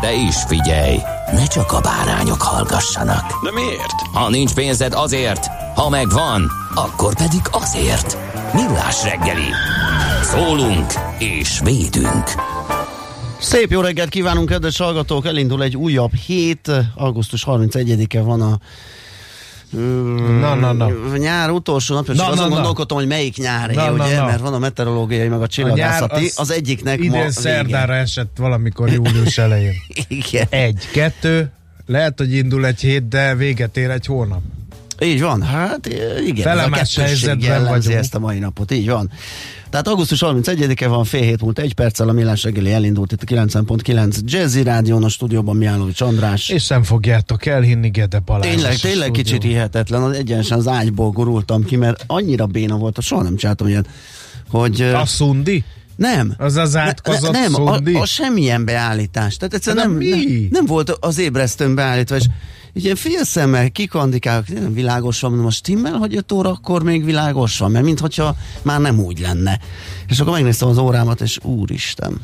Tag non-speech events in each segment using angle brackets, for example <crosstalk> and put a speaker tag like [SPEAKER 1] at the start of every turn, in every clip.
[SPEAKER 1] De is figyelj, ne csak a bárányok hallgassanak.
[SPEAKER 2] De miért?
[SPEAKER 1] Ha nincs pénzed azért, ha megvan, akkor pedig azért. Millás reggeli. Szólunk és védünk.
[SPEAKER 3] Szép jó reggelt kívánunk, kedves hallgatók! Elindul egy újabb hét, augusztus 31-e van a
[SPEAKER 4] Na, na, na.
[SPEAKER 3] nyár utolsó napja, és
[SPEAKER 4] Na,
[SPEAKER 3] azon
[SPEAKER 4] na, na.
[SPEAKER 3] gondolkodtam, hogy melyik nyári,
[SPEAKER 4] Na, na,
[SPEAKER 3] ugye,
[SPEAKER 4] na.
[SPEAKER 3] mert van a meteorológiai, meg a
[SPEAKER 4] A
[SPEAKER 3] csillagászati,
[SPEAKER 4] nyár
[SPEAKER 3] az, egyiknek ma
[SPEAKER 4] Idén
[SPEAKER 3] vége.
[SPEAKER 4] szerdára esett valamikor július <laughs> elején.
[SPEAKER 3] Igen.
[SPEAKER 4] Egy, kettő, lehet, hogy indul egy hét, de véget ér egy hónap.
[SPEAKER 3] Így van, hát igen,
[SPEAKER 4] Felemás
[SPEAKER 3] a
[SPEAKER 4] helyzetben vagyunk.
[SPEAKER 3] ezt a mai napot, így van. Tehát augusztus 31-e van, fél hét múlt egy perccel a Millás reggeli elindult itt a 90.9 Jazzy Rádión, a stúdióban Miálovics András.
[SPEAKER 4] És nem fogjátok elhinni Gede Balázs.
[SPEAKER 3] Tényleg, tényleg kicsit
[SPEAKER 4] stúdióban.
[SPEAKER 3] hihetetlen, az egyenesen az ágyból gurultam ki, mert annyira béna volt, soha nem csináltam ilyet, hogy...
[SPEAKER 4] A szundi?
[SPEAKER 3] nem.
[SPEAKER 4] Az az átkozott
[SPEAKER 3] ne, nem,
[SPEAKER 4] szundi?
[SPEAKER 3] a, a semmilyen beállítás. Tehát egyszerűen
[SPEAKER 4] De
[SPEAKER 3] nem,
[SPEAKER 4] mi?
[SPEAKER 3] nem, nem volt az ébresztőn beállítva, és így ilyen félszemmel kikandikálok, nem világos van, most stimmel, hogy 5 órakor még világos van, mert mintha már nem úgy lenne. És akkor megnéztem az órámat, és úristen.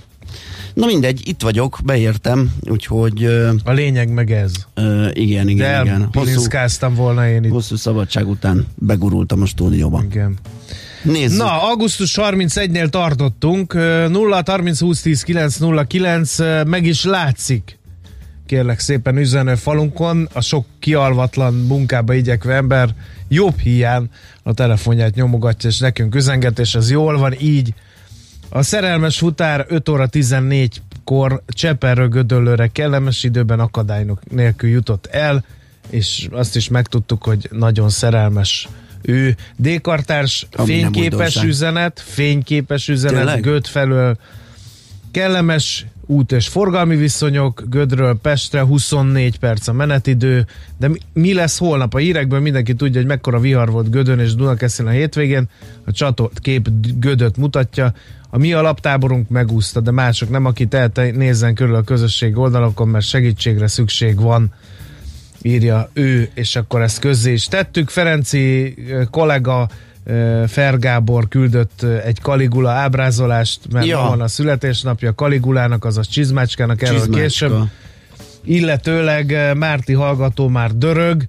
[SPEAKER 3] Na mindegy, itt vagyok, beértem, úgyhogy
[SPEAKER 4] A lényeg meg ez.
[SPEAKER 3] ö, igen,
[SPEAKER 4] De
[SPEAKER 3] igen, igen. Hosszú,
[SPEAKER 4] volna én itt.
[SPEAKER 3] hosszú szabadság után begurultam a stúdióba.
[SPEAKER 4] Igen.
[SPEAKER 3] Nézzük.
[SPEAKER 4] Na, augusztus 31-nél tartottunk, ö, 0 30 20 10 9 0 9, ö, meg is látszik. Kérlek szépen üzenő falunkon, a sok kialvatlan munkába igyekvő ember jobb hiány a telefonját nyomogatja, és nekünk üzenget, és ez jól van így. A szerelmes futár 5 óra 14-kor Cseperről Gödöllőre kellemes időben akadályok nélkül jutott el, és azt is megtudtuk, hogy nagyon szerelmes ő.
[SPEAKER 3] Nem
[SPEAKER 4] fényképes üzenet, fényképes üzenet
[SPEAKER 3] Tényleg?
[SPEAKER 4] Göd felől kellemes út és forgalmi viszonyok, Gödről Pestre 24 perc a menetidő, de mi, mi lesz holnap? A hírekből mindenki tudja, hogy mekkora vihar volt Gödön és Dunakeszin a hétvégén, a csatolt kép Gödöt mutatja, a mi alaptáborunk megúszta, de mások nem, aki tehet, nézzen körül a közösség oldalakon, mert segítségre szükség van írja ő, és akkor ezt közzé is tettük. Ferenci ö, kollega Fergábor küldött egy Kaligula ábrázolást, mert
[SPEAKER 3] Ja.
[SPEAKER 4] van a születésnapja Kaligulának, azaz Csizmácskának, erről
[SPEAKER 3] Csizmácska.
[SPEAKER 4] később. Illetőleg Márti hallgató már dörög,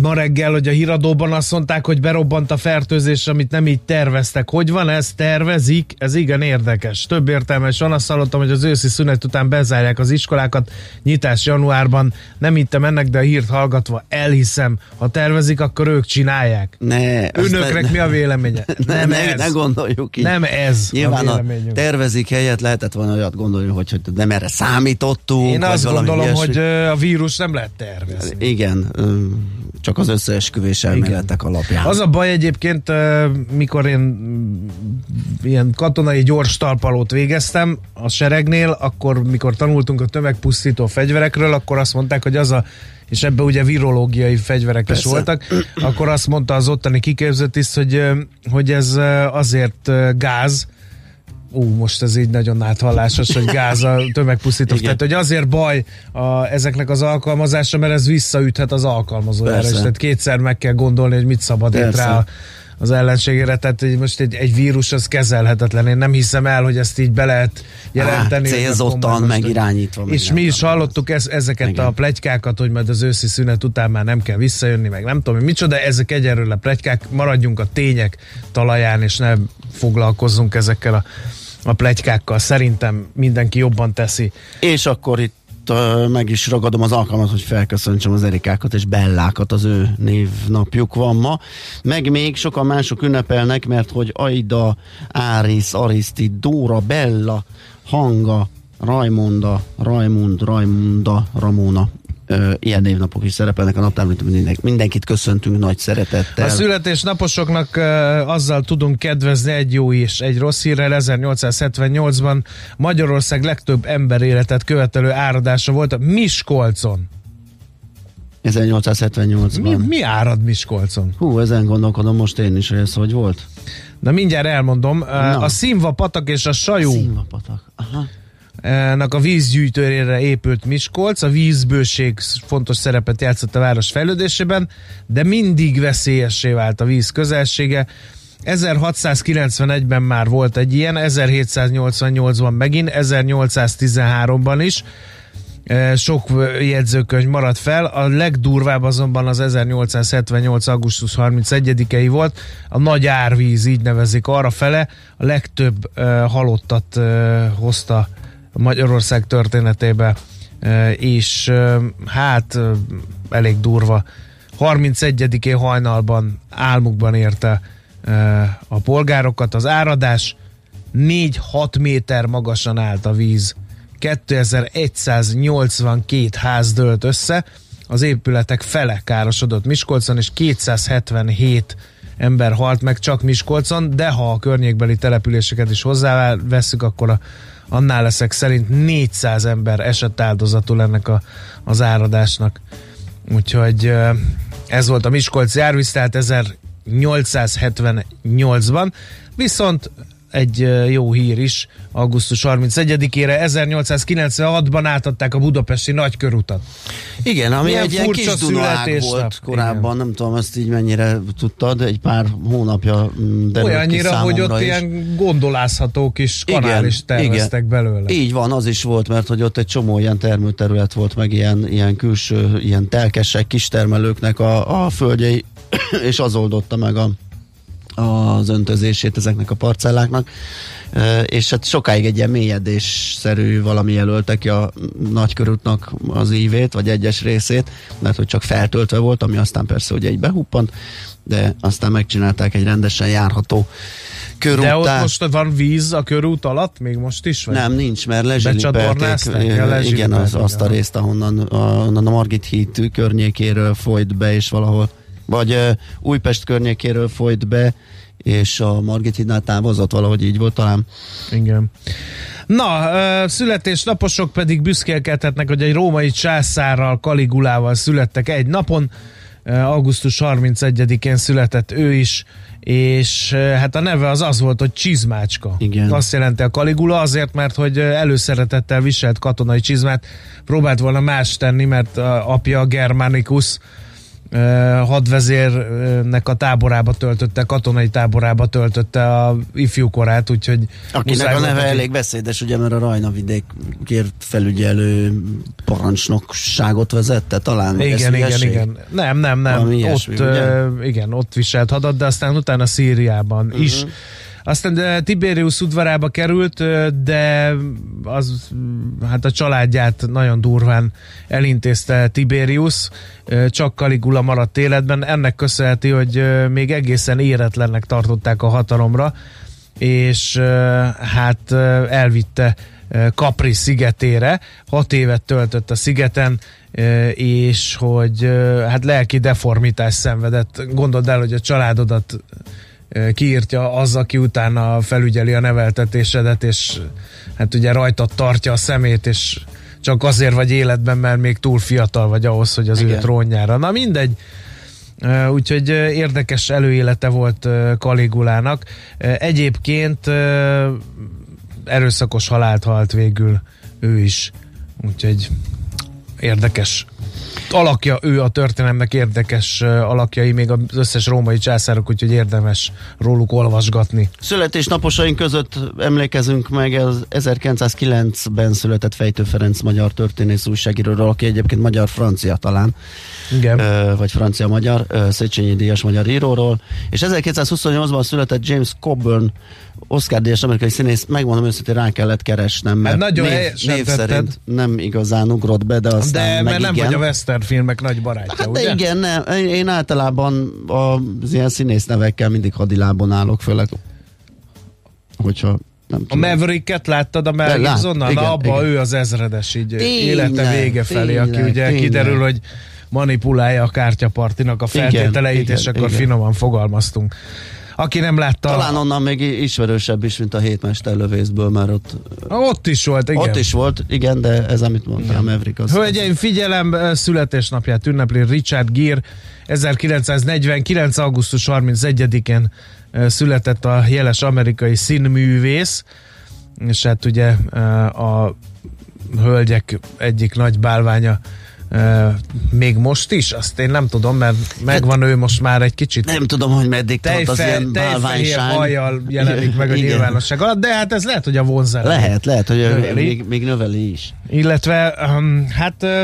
[SPEAKER 4] Ma reggel, hogy a híradóban azt mondták, hogy berobbant a fertőzés, amit nem így terveztek. Hogy van ez? Tervezik? Ez igen érdekes. Több értelmes van. Azt hallottam, hogy az őszi szünet után bezárják az iskolákat. Nyitás januárban. Nem hittem ennek, de a hírt hallgatva elhiszem. Ha tervezik, akkor ők csinálják.
[SPEAKER 3] Ne,
[SPEAKER 4] Önöknek
[SPEAKER 3] ne-
[SPEAKER 4] mi a véleménye? <laughs>
[SPEAKER 3] Ne,
[SPEAKER 4] Nem
[SPEAKER 3] ne,
[SPEAKER 4] ez.
[SPEAKER 3] ne gondoljuk így.
[SPEAKER 4] Nem ez
[SPEAKER 3] Nyilván
[SPEAKER 4] a
[SPEAKER 3] a, tervezik helyett lehetett volna olyat gondolni, hogy, hogy nem erre számítottunk.
[SPEAKER 4] Én azt gondolom,
[SPEAKER 3] ilyesmi.
[SPEAKER 4] hogy a vírus nem lehet tervezni.
[SPEAKER 3] Igen, csak az összeesküvés elméletek alapján.
[SPEAKER 4] Az a baj egyébként, mikor én mm, ilyen katonai gyors talpalót végeztem a seregnél, akkor mikor tanultunk a tömegpusztító fegyverekről, akkor azt mondták, hogy az a és ebbe ugye virológiai fegyverek
[SPEAKER 3] Persze.
[SPEAKER 4] is voltak, akkor azt mondta az ottani kiképzőtiszt, hogy, hogy ez azért gáz, ú, most ez így nagyon áthallásos, hogy gáz a tömegpusztító.
[SPEAKER 3] Igen.
[SPEAKER 4] Tehát, hogy azért baj a, ezeknek az alkalmazása, mert ez visszaüthet az alkalmazójára is. Tehát kétszer meg kell gondolni, hogy mit
[SPEAKER 3] Persze.
[SPEAKER 4] rá az ellenségére, tehát hogy most egy, egy vírus az kezelhetetlen. Én nem hiszem el, hogy ezt így be lehet jelenteni.
[SPEAKER 3] Á,
[SPEAKER 4] hogy
[SPEAKER 3] célzottan, meg
[SPEAKER 4] És mi is hallottuk ez, ezeket
[SPEAKER 3] Igen.
[SPEAKER 4] a plegykákat, hogy majd az őszi szünet után már nem kell visszajönni, meg nem tudom, micsoda, ezek egyelőre plegykák, maradjunk a tények talaján, és ne foglalkozzunk ezekkel a, a plegykákkal. Szerintem mindenki jobban teszi.
[SPEAKER 3] És akkor itt meg is ragadom az alkalmat, hogy felköszöntsem az Erikákat és Bellákat, az ő névnapjuk van ma. Meg még sokan mások ünnepelnek, mert hogy Aida, Áris, Ariszti, Dóra, Bella, Hanga, Rajmonda, Rajmund, Rajmunda, Ramona, Ö, ilyen névnapok is szerepelnek a naptárban, minden, mindenkit köszöntünk nagy szeretettel.
[SPEAKER 4] A születésnaposoknak uh, azzal tudunk kedvezni egy jó és egy rossz hírrel. 1878-ban Magyarország legtöbb emberéletet követelő áradása volt a Miskolcon.
[SPEAKER 3] 1878-ban.
[SPEAKER 4] Mi, mi árad Miskolcon?
[SPEAKER 3] Hú, ezen gondolkodom most én is, hogy ez hogy volt.
[SPEAKER 4] Na mindjárt elmondom.
[SPEAKER 3] Na.
[SPEAKER 4] a Színva patak és a Sajú
[SPEAKER 3] Színvapatak. Aha.
[SPEAKER 4] Nak a vízgyűjtőjére épült Miskolc, a vízbőség fontos szerepet játszott a város fejlődésében, de mindig veszélyessé vált a víz közelsége. 1691-ben már volt egy ilyen, 1788-ban megint, 1813-ban is. E, Sok jegyzőkönyv maradt fel, a legdurvább azonban az 1878. augusztus 31-i volt, a nagy árvíz, így nevezik arra fele, a legtöbb uh, halottat uh, hozta Magyarország történetébe, uh, és uh, hát uh, elég durva. 31-én hajnalban álmukban érte a polgárokat. Az áradás, 4-6 méter magasan állt a víz. 2182 ház dőlt össze, az épületek fele károsodott Miskolcon, és 277 ember halt meg csak Miskolcon, de ha a környékbeli településeket is hozzáveszünk, akkor a, annál leszek szerint 400 ember esett áldozatul ennek a, az áradásnak. Úgyhogy ez volt a Miskolci árvíz, tehát 1878-ban, viszont egy jó hír is, augusztus 31-ére 1896-ban átadták a budapesti nagykörutat.
[SPEAKER 3] Igen, ami
[SPEAKER 4] Milyen
[SPEAKER 3] egy ilyen
[SPEAKER 4] furcsa
[SPEAKER 3] kis Dunaág volt korábban,
[SPEAKER 4] Igen.
[SPEAKER 3] nem tudom, ezt így mennyire tudtad, egy pár hónapja mm, derült
[SPEAKER 4] Olyannyira, hogy ott
[SPEAKER 3] is.
[SPEAKER 4] ilyen gondolázható kis kanál
[SPEAKER 3] Igen,
[SPEAKER 4] is terveztek belőle.
[SPEAKER 3] Így van, az is volt, mert hogy ott egy csomó ilyen termőterület volt, meg ilyen, ilyen külső, ilyen telkesek, kistermelőknek a, a földjei, <coughs> és az oldotta meg a, az öntözését ezeknek a parcelláknak. És hát sokáig egy ilyen mélyedésszerű valami jelölte ki a nagykörútnak az ívét, vagy egyes részét, mert hogy csak feltöltve volt, ami aztán persze ugye egy behuppant, de aztán megcsinálták egy rendesen járható körúttá.
[SPEAKER 4] De ott most van víz a körút alatt, még most is? Vagy?
[SPEAKER 3] Nem, nincs, mert lezsilipelték. Igen, az, azt a részt, ahonnan a, a Margit híd környékéről folyt be, és valahol, vagy Újpest környékéről folyt be, és a Margit hídnál távozott, valahogy így volt talán.
[SPEAKER 4] Igen. Na, születésnaposok pedig büszkélkedhetnek, hogy egy római császárral, Kaligulával születtek egy napon. Augusztus 31-én született ő is, és hát a neve az az volt, hogy csizmácska.
[SPEAKER 3] Igen.
[SPEAKER 4] Azt jelenti a Kaligula azért, mert hogy előszeretettel viselt katonai csizmát, próbált volna más tenni, mert apja a Germanicus hadvezérnek a táborába töltötte, katonai táborába töltötte a ifjúkorát, úgyhogy
[SPEAKER 3] Akinek a neve
[SPEAKER 4] neki-
[SPEAKER 3] elég beszédes, ugye, mert a Rajnavidékért felügyelő parancsnokságot vezette talán.
[SPEAKER 4] Igen, igen, igen. Nem, nem, nem.
[SPEAKER 3] Valami
[SPEAKER 4] Ott,
[SPEAKER 3] ilyesmi, ugye?
[SPEAKER 4] igen, ott viselt hadat, de aztán utána Szíriában uh-huh. is. Aztán Tiberius udvarába került, de az, hát a családját nagyon durván elintézte Tiberius, csak Caligula maradt életben. Ennek köszönheti, hogy még egészen éretlennek tartották a hatalomra, és hát elvitte Capri szigetére, hat évet töltött a szigeten, és hogy hát lelki deformitás szenvedett. Gondold el, hogy a családodat kiírtja az, aki utána felügyeli a neveltetésedet, és hát ugye rajtad tartja a szemét, és csak azért vagy életben, mert még túl fiatal vagy ahhoz, hogy az ő
[SPEAKER 3] Igen.
[SPEAKER 4] trónjára. Na mindegy, Úgyhogy érdekes előélete volt Kaligulának. Egyébként erőszakos halált halt végül ő is. Úgyhogy érdekes alakja, ő a történelemnek érdekes alakjai, még az összes római császárok, úgyhogy érdemes róluk olvasgatni.
[SPEAKER 3] Születésnaposaink között emlékezünk meg az 1909-ben született Fejtő Ferenc magyar történész újságíróról, aki egyébként magyar-francia talán,
[SPEAKER 4] Igen.
[SPEAKER 3] ö, vagy francia-magyar, Széchenyi Díjas magyar íróról, és 1928-ban született James Coburn Oscar díjas amerikai színész, megmondom őszintén, rá kellett keresnem, mert
[SPEAKER 4] Hát nagyon
[SPEAKER 3] név, név
[SPEAKER 4] tetted.
[SPEAKER 3] szerint nem igazán ugrott be, de aztán
[SPEAKER 4] De
[SPEAKER 3] meg
[SPEAKER 4] mert nem
[SPEAKER 3] igen.
[SPEAKER 4] vagy a western filmek nagy barátja,
[SPEAKER 3] Hát
[SPEAKER 4] ugye?
[SPEAKER 3] igen, nem. Én általában az ilyen színész nevekkel mindig hadilábon állok, főleg hogyha nem
[SPEAKER 4] A
[SPEAKER 3] tudom.
[SPEAKER 4] Mavericket láttad a Mel Gibsonnal?
[SPEAKER 3] igen,
[SPEAKER 4] Na, abba
[SPEAKER 3] igen.
[SPEAKER 4] ő az ezredes, így
[SPEAKER 3] Tényleg,
[SPEAKER 4] élete vége felé, aki
[SPEAKER 3] tényleg,
[SPEAKER 4] ugye
[SPEAKER 3] tényleg.
[SPEAKER 4] kiderül, hogy manipulálja a kártyapartinak a
[SPEAKER 3] Igen,
[SPEAKER 4] feltételeit,
[SPEAKER 3] igen,
[SPEAKER 4] és akkor
[SPEAKER 3] igen.
[SPEAKER 4] finoman fogalmaztunk. Aki nem látta,
[SPEAKER 3] Talán onnan még ismerősebb is, mint a hétmester lövészből, mert ott,
[SPEAKER 4] ott is volt, igen.
[SPEAKER 3] ott is volt, igen, de ez, amit Maverick, az,
[SPEAKER 4] Hölgyeim, figyelem, születésnapját ünnepli Richard Gere. 1949. augusztus 31-én eh, született a jeles amerikai színművész, és hát ugye a hölgyek egyik nagy bálványa még most is, azt én nem tudom, mert megvan ő most már egy kicsit
[SPEAKER 3] nem tudom, hogy meddig tart az ilyen bálványság.
[SPEAKER 4] jelenik meg a <laughs>
[SPEAKER 3] Igen.
[SPEAKER 4] nyilvánosság alatt, de hát ez lehet, hogy a vonzerő.
[SPEAKER 3] Lehet, lehet, hogy
[SPEAKER 4] Növeli.
[SPEAKER 3] még, még növeli is.
[SPEAKER 4] Illetve, um, hát uh,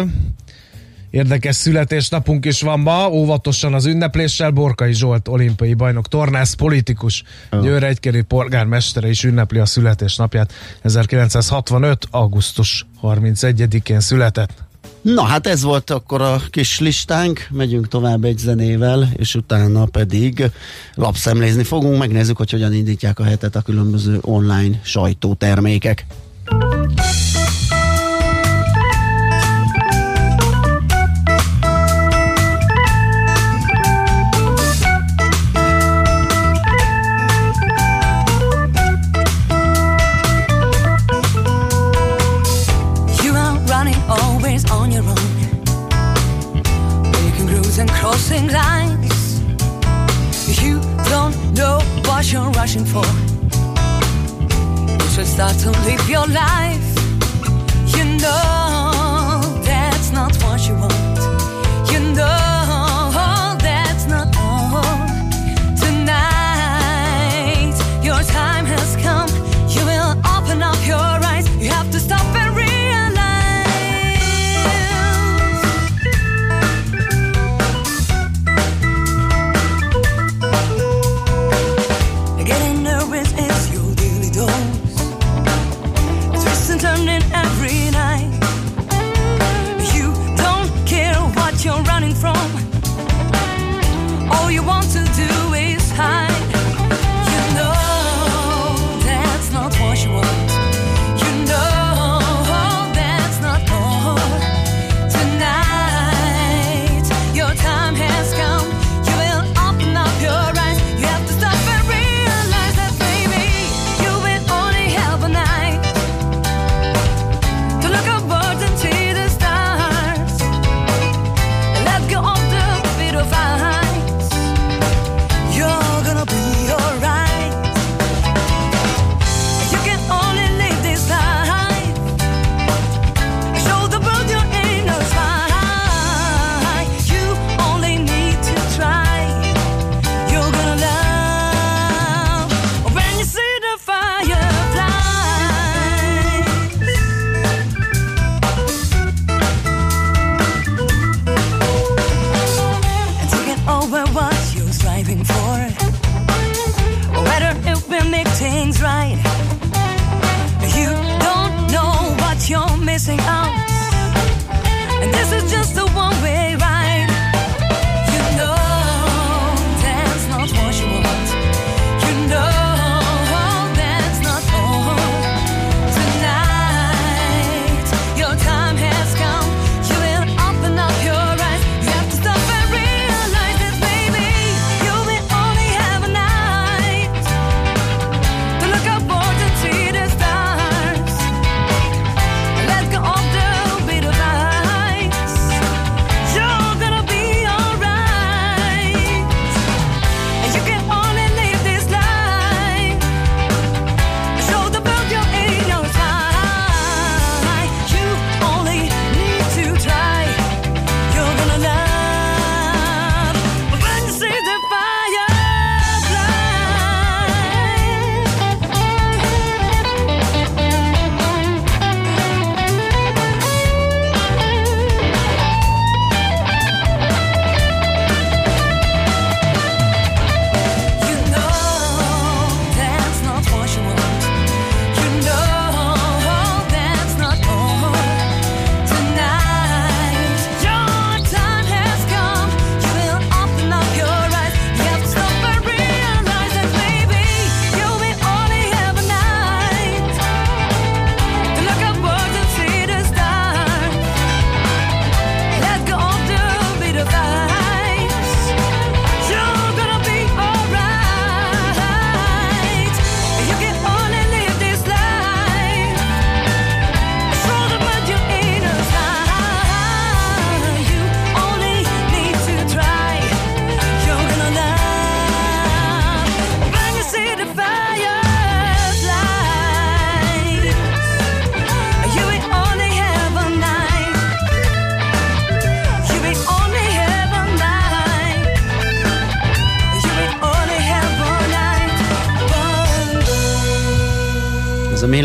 [SPEAKER 4] érdekes születésnapunk is van ma, óvatosan az ünnepléssel, Borkai Zsolt olimpiai bajnok, tornász, politikus,
[SPEAKER 3] Ó.
[SPEAKER 4] Győr egykori polgármestere is ünnepli a születésnapját. 1965. augusztus 31-én született.
[SPEAKER 3] Na hát ez volt akkor a kis listánk, megyünk tovább egy zenével, és utána pedig lapszemlézni fogunk, megnézzük, hogy hogyan indítják a hetet a különböző online sajtótermékek.
[SPEAKER 5] Life.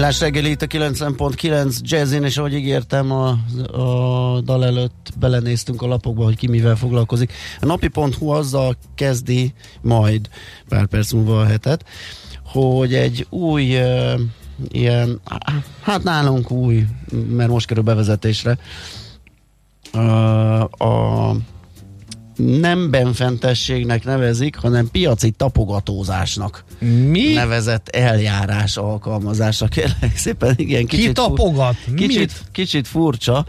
[SPEAKER 3] Millás reggeli itt a 90.9 jazzin, és ahogy ígértem a, a dal előtt belenéztünk a lapokba, hogy ki mivel foglalkozik. A napi.hu azzal kezdi majd pár perc múlva a hetet, hogy egy új uh, ilyen, hát nálunk új, mert most kerül bevezetésre, uh, a nem benfentességnek nevezik, hanem piaci tapogatózásnak
[SPEAKER 4] Mi?
[SPEAKER 3] nevezett eljárás alkalmazása. Kérlek szépen, igen,
[SPEAKER 4] Ki
[SPEAKER 3] kicsit,
[SPEAKER 4] tapogat?
[SPEAKER 3] kicsit,
[SPEAKER 4] Mit?
[SPEAKER 3] kicsit furcsa.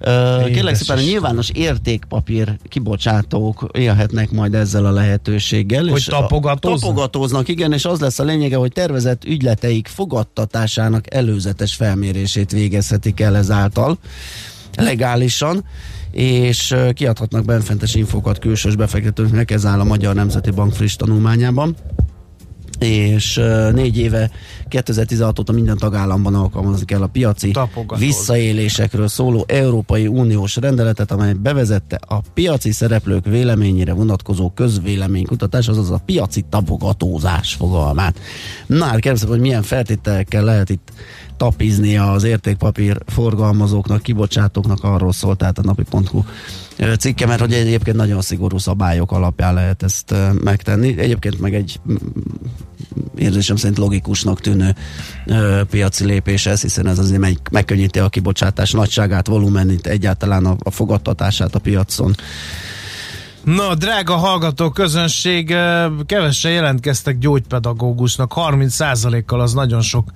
[SPEAKER 3] Uh, kérlek szépen, a nyilvános értékpapír kibocsátók élhetnek majd ezzel a lehetőséggel.
[SPEAKER 4] Hogy
[SPEAKER 3] és
[SPEAKER 4] tapogatóznak?
[SPEAKER 3] Tapogatóznak, igen, és az lesz a lényege, hogy tervezett ügyleteik fogadtatásának előzetes felmérését végezhetik el ezáltal legálisan, és kiadhatnak benfentes infókat külsős befektetőknek, ez áll a Magyar Nemzeti Bank friss tanulmányában és négy éve 2016 óta minden tagállamban alkalmazni kell a piaci
[SPEAKER 4] Tapogatóz.
[SPEAKER 3] visszaélésekről szóló Európai Uniós rendeletet, amely bevezette a piaci szereplők véleményére vonatkozó közvéleménykutatás, azaz a piaci tapogatózás fogalmát. Na, hát kérdezem, hogy milyen feltételekkel lehet itt tapizni az értékpapír forgalmazóknak, kibocsátóknak, arról szólt tehát a napi.hu cikke, mert hogy egyébként nagyon szigorú szabályok alapján lehet ezt megtenni. Egyébként meg egy érzésem szerint logikusnak tűnő piaci lépés ez, hiszen ez azért meg, megkönnyíti a kibocsátás nagyságát, volumenit, egyáltalán a, a fogadtatását a piacon.
[SPEAKER 4] Na, drága hallgató közönség, kevesen jelentkeztek gyógypedagógusnak, 30%-kal az nagyon sok.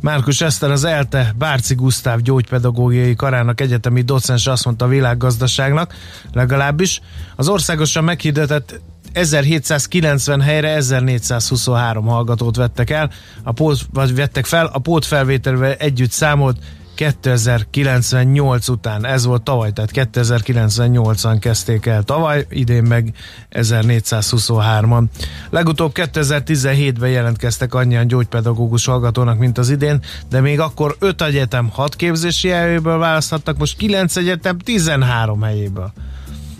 [SPEAKER 4] Márkus Eszter az ELTE Bárci Gusztáv gyógypedagógiai karának egyetemi docens azt mondta a világgazdaságnak, legalábbis. Az országosan meghirdetett 1790 helyre 1423 hallgatót vettek el, a pót, vagy vettek fel, a pótfelvételvel együtt számolt 2098 után, ez volt tavaly, tehát 2098-an kezdték el tavaly, idén meg 1423-an. Legutóbb 2017-ben jelentkeztek annyian gyógypedagógus hallgatónak, mint az idén, de még akkor 5 egyetem 6 képzési helyéből választhattak, most 9 egyetem 13 helyéből.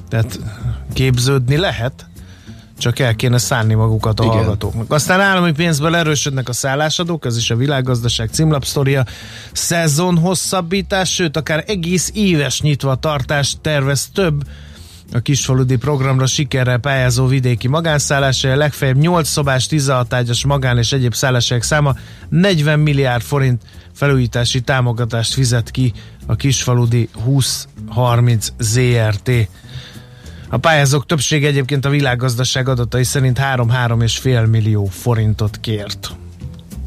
[SPEAKER 4] Tehát képződni lehet, csak el kéne szánni magukat a
[SPEAKER 3] Igen.
[SPEAKER 4] Hallgatóknak. Aztán állami pénzből erősödnek a szállásadók, ez is a világgazdaság címlapsztoria. Szezon hosszabbítás, sőt akár egész éves nyitva tartást tervez több a kisfaludi programra sikerrel pályázó vidéki magánszállásai, legfeljebb 8 szobás, 16 ágyas magán és egyéb szálláshelyek száma 40 milliárd forint felújítási támogatást fizet ki a kisfaludi 2030 ZRT. A pályázók többsége egyébként a világgazdaság adatai szerint 3-3,5 millió forintot kért.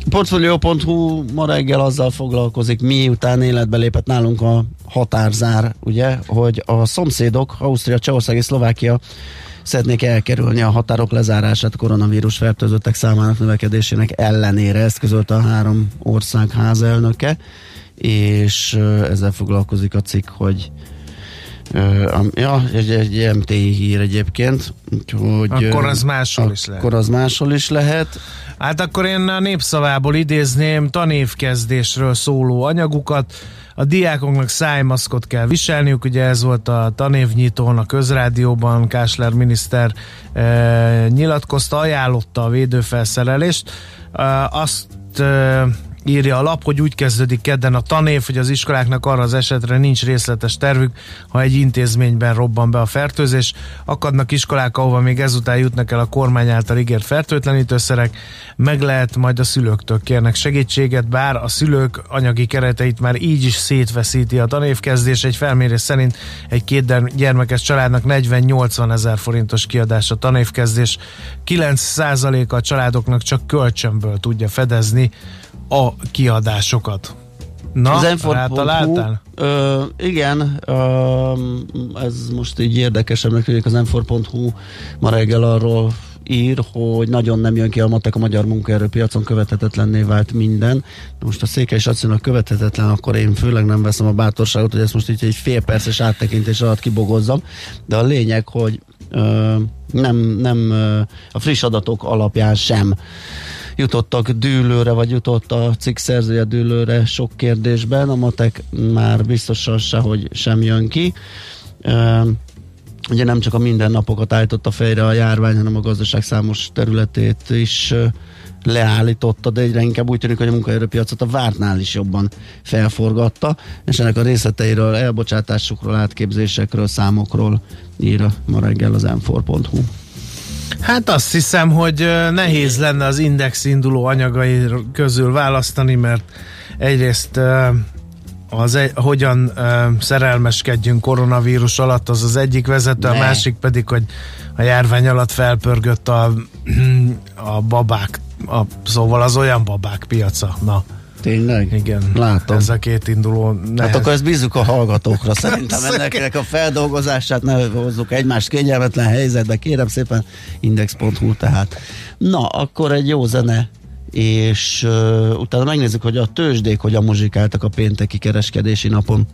[SPEAKER 3] Portfolio.hu ma reggel azzal foglalkozik, miután életbe lépett nálunk a határzár, ugye, hogy a szomszédok, Ausztria, Csehország és Szlovákia szeretnék elkerülni a határok lezárását koronavírus fertőzöttek számának növekedésének ellenére, ezt közölte a három ország házelnöke, és ezzel foglalkozik a cikk, hogy ja, egy, egy MTI hír egyébként, úgyhogy,
[SPEAKER 4] Akkor az máshol is lehet.
[SPEAKER 3] Akkor az máshol is lehet.
[SPEAKER 4] Hát akkor én a népszavából idézném tanévkezdésről szóló anyagukat. A diákoknak szájmaszkot kell viselniük, ugye ez volt a tanévnyitón a közrádióban, Kásler miniszter e, nyilatkozta, ajánlotta a védőfelszerelést. E, azt e, írja a lap, hogy úgy kezdődik kedden a tanév, hogy az iskoláknak arra az esetre nincs részletes tervük, ha egy intézményben robban be a fertőzés. Akadnak iskolák, ahova még ezután jutnak el a kormány által ígért fertőtlenítőszerek, meg lehet majd a szülőktől kérnek segítséget, bár a szülők anyagi kereteit már így is szétveszíti a tanévkezdés. Egy felmérés szerint egy két gyermekes családnak 40-80 ezer forintos kiadás a tanévkezdés. 9%-a a családoknak csak kölcsönből tudja fedezni a kiadásokat. Na, rátaláltál?
[SPEAKER 3] Ö, igen, ö, ez most így érdekesen hogy az Enfor.hu ma reggel arról ír, hogy nagyon nem jön ki a matek a magyar munkaerőpiacon, követhetetlenné vált minden. De most a széke is azt mondja, követhetetlen, akkor én főleg nem veszem a bátorságot, hogy ezt most így egy fél perces áttekintés alatt kibogozzam. De a lényeg, hogy ö, nem, nem ö, a friss adatok alapján sem jutottak dűlőre, vagy jutott a cikk szerzője dűlőre sok kérdésben, a matek már biztosan se, hogy sem jön ki. Ugye nem csak a mindennapokat állította fejre a járvány, hanem a gazdaság számos területét is leállította, de egyre inkább úgy tűnik, hogy a munkaerőpiacot a vártnál is jobban felforgatta, és ennek a részleteiről, elbocsátásokról, átképzésekről, számokról ír ma reggel az m
[SPEAKER 4] Hát azt hiszem, hogy nehéz lenne az index induló anyagai közül választani, mert egyrészt az egy, hogyan szerelmeskedjünk koronavírus alatt, az az egyik vezető, a
[SPEAKER 3] Ne.
[SPEAKER 4] másik pedig, hogy a járvány alatt felpörgött a, <clears throat> a babák, a, szóval az olyan babák piaca. Na,
[SPEAKER 3] Tényleg?
[SPEAKER 4] igen.
[SPEAKER 3] Látom.
[SPEAKER 4] Ez a két induló nehez.
[SPEAKER 3] Hát akkor ezt bízzuk a hallgatókra. Szerintem ennek, a feldolgozását ne hozzuk egymást kényelmetlen helyzetbe. Kérem szépen, index.hu tehát. Na, akkor egy jó zene és uh, utána megnézzük, hogy a tőzsdék hogyan muzsikáltak a pénteki kereskedési napon.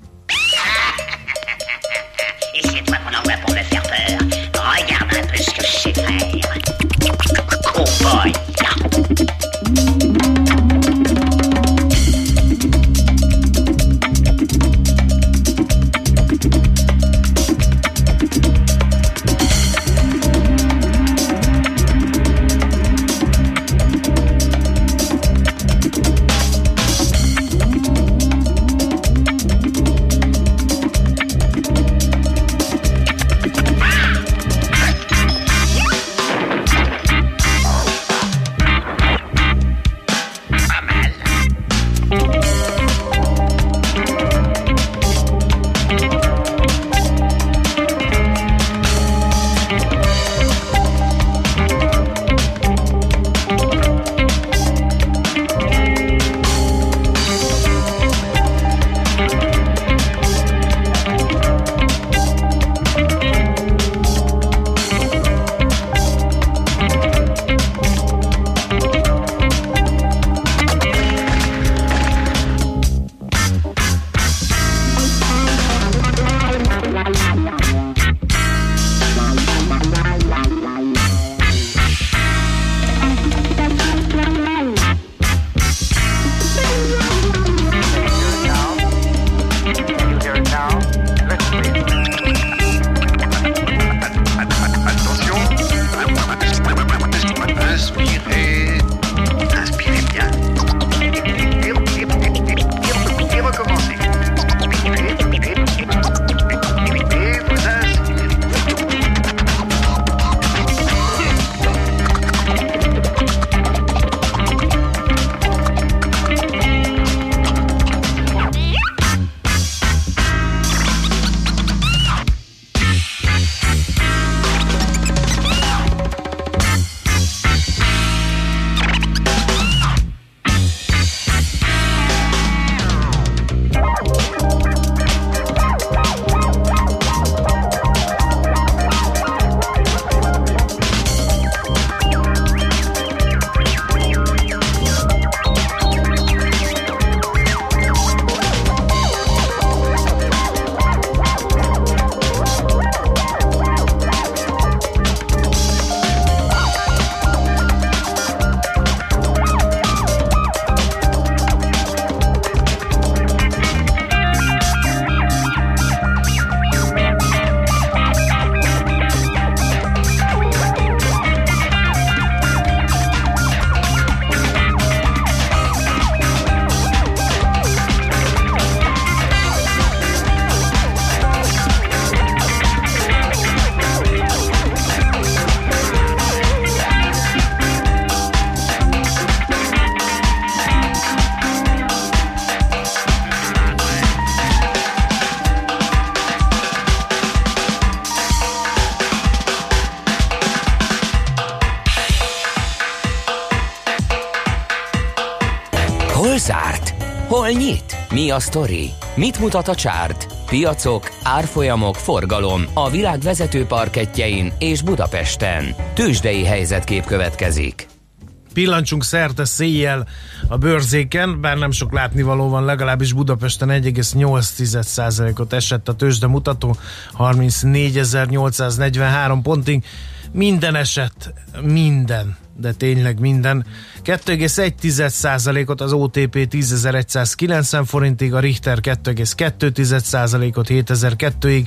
[SPEAKER 1] A sztori? Mit mutat a csárt? Piacok, árfolyamok, forgalom a világ vezető parketjein és Budapesten. Tősdei helyzetkép következik.
[SPEAKER 4] Pillancsunk szerte széjjel a bőrzéken, bár nem sok látnivaló van, legalábbis Budapesten 1,8%-ot esett a tőzsde mutató, 34.843 pontig. Minden esett, minden, de tényleg minden. 2,1%-ot az OTP 10.190 forintig, a Richter 2,2%-ot 7002-ig,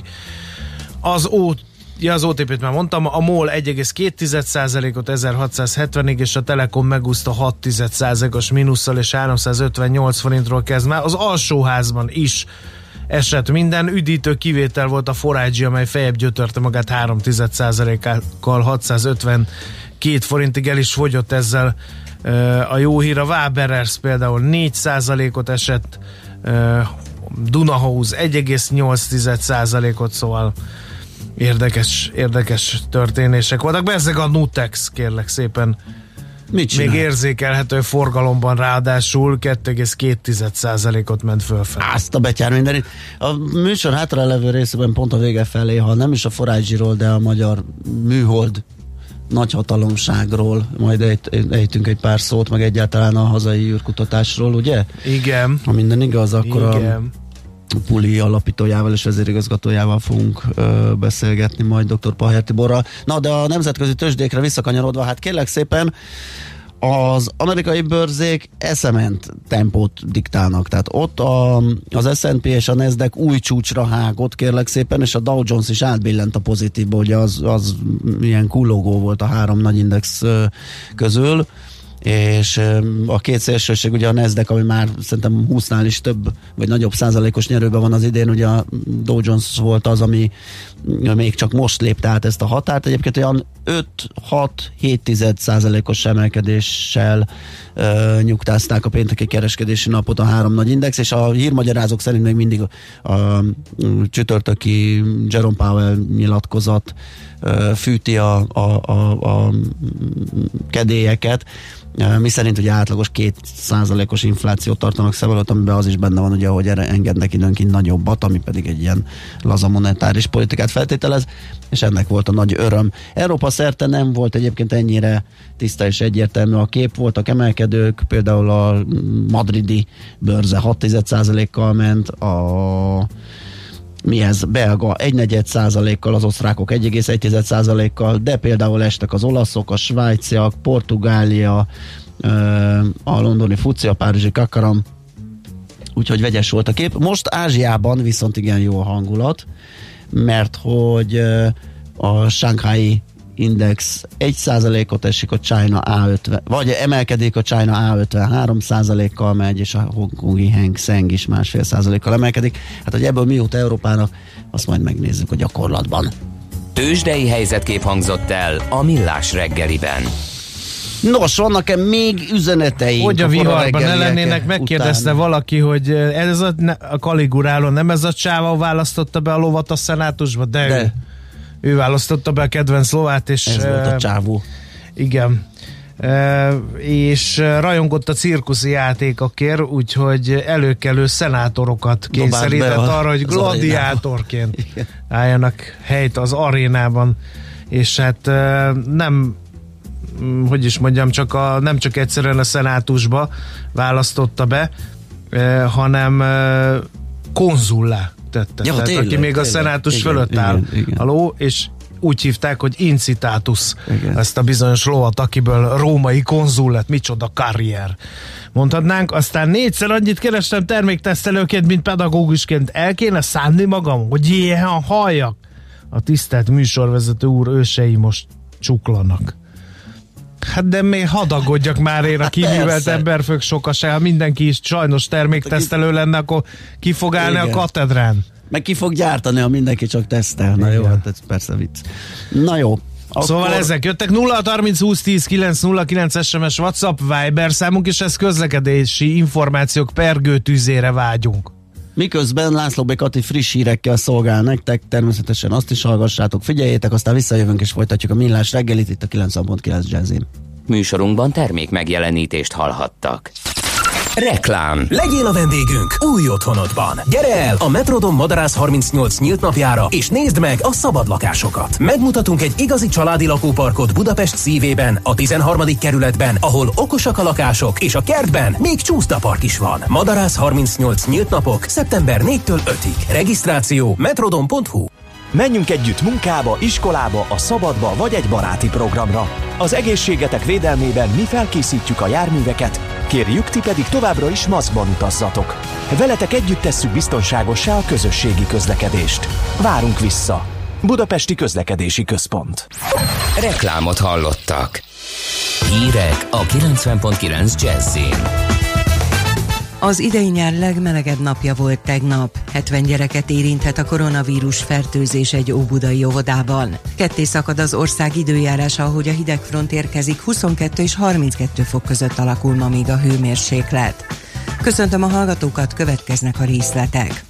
[SPEAKER 4] az O Ja, az OTP-t már mondtam, a MOL 1,2%-ot 1670-ig, és a Telekom megúszta 6%-os mínusszal, és 358 forintról kezd már. Az alsóházban is esett minden. Üdítő kivétel volt a Forágyi, amely fejebb gyötörte magát 3,1%-kal 652 forintig el is fogyott ezzel a jó hír. A Waberers például 4%-ot esett, Dunahouse 1,8%-ot, szóval érdekes, érdekes történések voltak. Bezzeg a Nutex, kérlek szépen.
[SPEAKER 3] Mit
[SPEAKER 4] Még
[SPEAKER 3] csinál?
[SPEAKER 4] érzékelhető forgalomban ráadásul 2,2%-ot ment fölfelé.
[SPEAKER 3] Azt a betyár mindenit. A műsor hátra levő részében pont a vége felé, ha nem is a forágyiról, de a magyar műhold nagyhatalomságról majd ejt, ejtünk egy pár szót, meg egyáltalán a hazai űrkutatásról, ugye?
[SPEAKER 4] Igen.
[SPEAKER 3] Ha minden igaz, akkor a
[SPEAKER 4] Igen.
[SPEAKER 3] Puli alapítójával és vezérigazgatójával fogunk ö, beszélgetni majd dr. Paher Tiborral. Na, de a nemzetközi tőzsdékre visszakanyarodva, hát kérlek szépen, az amerikai bőrzék eszement tempót diktálnak, tehát ott a, az S&P és a Nasdaq új csúcsra hágott, kérlek szépen, és a Dow Jones is átbillent a pozitívba, ugye az, az ilyen kullogó volt a három nagy index közül, és a két szélsőség, ugye a Nasdaq, ami már szerintem 20-nál is több, vagy nagyobb százalékos nyerőben van az idén, ugye a Dow Jones volt az, ami még csak most lépte át ezt a határt, egyébként olyan 5-6-7 százalékos emelkedéssel ö, nyugtázták a pénteki kereskedési napot a három nagy index, és a hírmagyarázók szerint még mindig a, a csütörtöki Jerome Powell nyilatkozat ö, fűti a, a, a, a kedélyeket, mi szerint ugye átlagos 2%-os inflációt tartanak szem előtt, amiben az is benne van, ugye, hogy erre engednek időnként nagyobbat, ami pedig egy ilyen laza monetáris politikát feltételez, és ennek volt a nagy öröm. Európa szerte nem volt egyébként ennyire tiszta és egyértelmű a kép, voltak emelkedők, például a madridi bőrze 6%-kal ment, a mi ez, belga 1,4 százalékkal, az osztrákok 1,1 százalékkal, de például estek az olaszok, a svájciak, Portugália, a londoni Fuci, a párizsi Kakaram, úgyhogy vegyes volt a kép. Most Ázsiában viszont igen jó a hangulat, mert hogy a Shanghai Index 1%-ot esik, a China A50, vagy emelkedik a China A50 3%-kal megy, és a Hongkongi Hang Seng is másfél százalékkal emelkedik. Hát, hogy ebből mi jut Európának, azt majd megnézzük a gyakorlatban.
[SPEAKER 1] Tőzsdei helyzetkép hangzott el a Millás reggeliben.
[SPEAKER 3] Nos, vannak-e még üzeneteink?
[SPEAKER 4] Hogy a
[SPEAKER 3] kora
[SPEAKER 4] viharban ne lennének, megkérdezte
[SPEAKER 3] után?
[SPEAKER 4] valaki, hogy ez a, a Kaligurálon nem ez a csáva választotta be a lovat a szenátusba, de,
[SPEAKER 3] De.
[SPEAKER 4] Ő, ő választotta be a kedvenc lovát, és
[SPEAKER 3] Ez volt a
[SPEAKER 4] eh,
[SPEAKER 3] csávó.
[SPEAKER 4] Igen. E, és eh, rajongott a cirkuszi játékokért, úgyhogy előkelő szenátorokat kényszerített
[SPEAKER 3] a-
[SPEAKER 4] arra, hogy gladiátorként álljanak helyt az arénában. És hát eh, nem hogy is mondjam, csak a, nem csak egyszerűen a szenátusba választotta be, eh, hanem eh, konzullá tette.
[SPEAKER 3] Ja,
[SPEAKER 4] Tehát
[SPEAKER 3] tényleg,
[SPEAKER 4] aki még a
[SPEAKER 3] tényleg.
[SPEAKER 4] szenátus
[SPEAKER 3] Igen,
[SPEAKER 4] fölött
[SPEAKER 3] igen,
[SPEAKER 4] áll.
[SPEAKER 3] igen.
[SPEAKER 4] A ló, és úgy hívták, hogy incitatus,
[SPEAKER 3] Igen.
[SPEAKER 4] ezt a bizonyos lovat, akiből római konzul lett, micsoda karrier. Mondhatnánk, aztán négyszer annyit kerestem terméktesztelőként, mint pedagógusként. El kéne szánni magam, hogy ilyen halljak. A tisztelt műsorvezető úr ősei most csuklanak. Hát de még hadagodjak már én a
[SPEAKER 3] Persze.
[SPEAKER 4] emberfők sokaság, ha mindenki is sajnos terméktesztelő lenne, akkor ki fog állni
[SPEAKER 3] Igen.
[SPEAKER 4] a katedrán.
[SPEAKER 3] Meg ki fog gyártani, ha mindenki csak tesztel. Na jó, hát ez persze vicc. Na jó.
[SPEAKER 4] Akkor... Szóval ezek jöttek 0 30 20 10 9 0 9 SMS WhatsApp Viber számunk, és ez közlekedési információk pergő tűzére vágyunk.
[SPEAKER 3] Miközben László B. Kati friss hírekkel szolgál nektek, természetesen azt is hallgassátok, figyeljétek, aztán visszajövünk és folytatjuk a millás reggelit itt a 90.9 Jazzin.
[SPEAKER 1] Műsorunkban termék megjelenítést hallhattak. Reklám.
[SPEAKER 6] Legyél a vendégünk új otthonodban. Gyere el a Metrodon Madarász 38 nyílt napjára, és nézd meg a szabad lakásokat. Megmutatunk egy igazi családi lakóparkot Budapest szívében, a 13. kerületben, ahol okosak a lakások, és a kertben még csúszdapark is van. Madarász 38 nyílt napok szeptember 4-től 5-ig. Regisztráció metrodon.hu
[SPEAKER 7] Menjünk együtt munkába, iskolába, a szabadba vagy egy baráti programra. Az egészségetek védelmében mi felkészítjük a járműveket, kérjük ti pedig továbbra is maszkban utazzatok. Veletek együtt tesszük biztonságossá a közösségi közlekedést. Várunk vissza! Budapesti Közlekedési Központ.
[SPEAKER 1] Reklámot hallottak. Hírek a 90.9 Jazzin.
[SPEAKER 8] Az idei nyár legmelegebb napja volt tegnap. 70 gyereket érinthet a koronavírus fertőzés egy óbudai óvodában. Ketté szakad az ország időjárása, ahogy a hidegfront érkezik, 22 és 32 fok között alakul ma még a hőmérséklet. Köszöntöm a hallgatókat, következnek a részletek.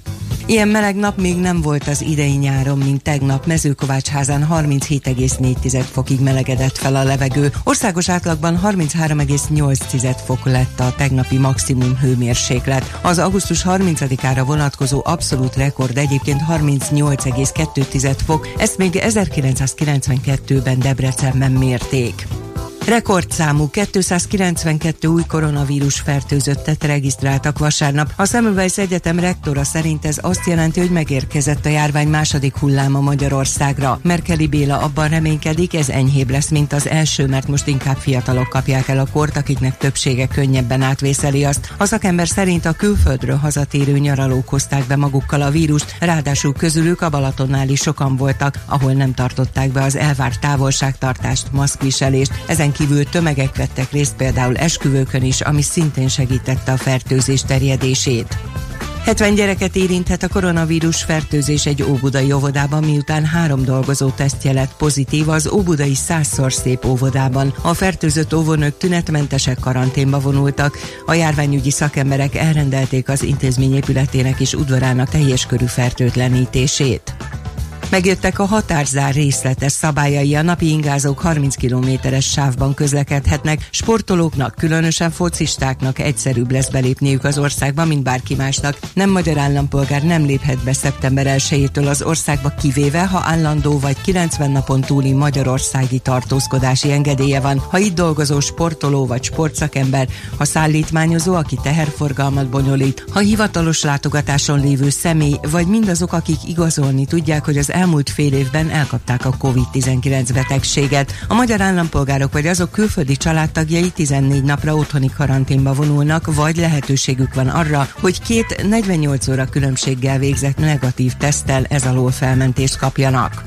[SPEAKER 8] Ilyen meleg nap még nem volt az idei nyáron, mint tegnap Mezőkovácsházán 37,4 fokig melegedett fel a levegő. Országos átlagban 33,8 fok lett a tegnapi maximum hőmérséklet. Az augusztus 30-ára vonatkozó abszolút rekord egyébként 38,2 fok, ezt még 1992-ben Debrecenben mérték. Rekordszámú 292 új koronavírus fertőzöttet regisztráltak vasárnap. A Semmelweis Egyetem rektora szerint ez azt jelenti, hogy megérkezett a járvány második hulláma Magyarországra. Merkeli Béla abban reménykedik, ez enyhébb lesz, mint az első, mert most inkább fiatalok kapják el a kort, akiknek többsége könnyebben átvészeli azt. A szakember szerint a külföldről hazatérő nyaralók hozták be magukkal a vírust, ráadásul közülük a Balatonnál is sokan voltak, ahol nem tartották be az elvárt távolságtartást, maszkviselést. Ezen kívül tömegek vettek részt például esküvőkön is, ami szintén segítette a fertőzés terjedését. 70 gyereket érinthet a koronavírus fertőzés egy óbudai óvodában, miután három dolgozó tesztje lett pozitív az óbudai százszor szép óvodában. A fertőzött óvonők tünetmentesek karanténba vonultak. A járványügyi szakemberek elrendelték az intézmény épületének és udvarának teljes körű fertőtlenítését. Megjöttek a határzár részletes szabályai, a napi ingázók 30 kilométeres sávban közlekedhetnek, sportolóknak, különösen focistáknak egyszerűbb lesz belépniük az országba, mint bárki másnak. Nem magyar állampolgár nem léphet be szeptember 1 az országba, kivéve, ha állandó vagy 90 napon túli magyarországi tartózkodási engedélye van, ha itt dolgozó sportoló vagy sportszakember, ha szállítmányozó, aki teherforgalmat bonyolít, ha hivatalos látogatáson lévő személy, vagy mindazok, akik igazolni tudják, hogy az elmúlt fél évben elkapták a COVID-19 betegséget. A magyar állampolgárok vagy azok külföldi családtagjai 14 napra otthoni karanténba vonulnak, vagy lehetőségük van arra, hogy két 48 óra különbséggel végzett negatív teszttel ez alól felmentést kapjanak.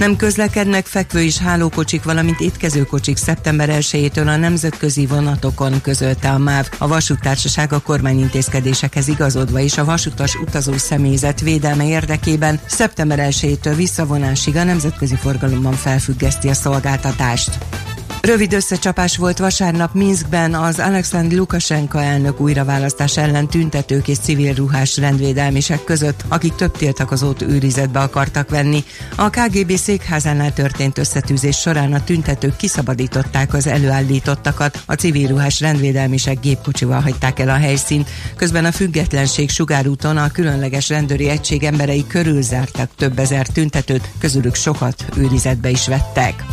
[SPEAKER 8] Nem közlekednek fekvő és hálókocsik, valamint étkezőkocsik szeptember 1-től a nemzetközi vonatokon közölte a MÁV. A vasúttársaság a kormányintézkedésekhez igazodva és a vasutas utazó személyzet védelme érdekében szeptember 1-től visszavonásig a nemzetközi forgalomban felfüggeszti a szolgáltatást. Rövid összecsapás volt vasárnap Minskben az Alexandr Lukashenka elnök újraválasztás ellen tüntetők és civil ruhás rendvédelmisek között, akik több tiltakozót őrizetbe akartak venni. A KGB székházánál történt összetűzés során a tüntetők kiszabadították az előállítottakat, a civil ruhás rendvédelmisek gépkocsival hagyták el a helyszínt, közben a függetlenség sugárúton a különleges rendőri egység emberei körülzártak több ezer tüntetőt, közülük sokat őrizetbe is vettek.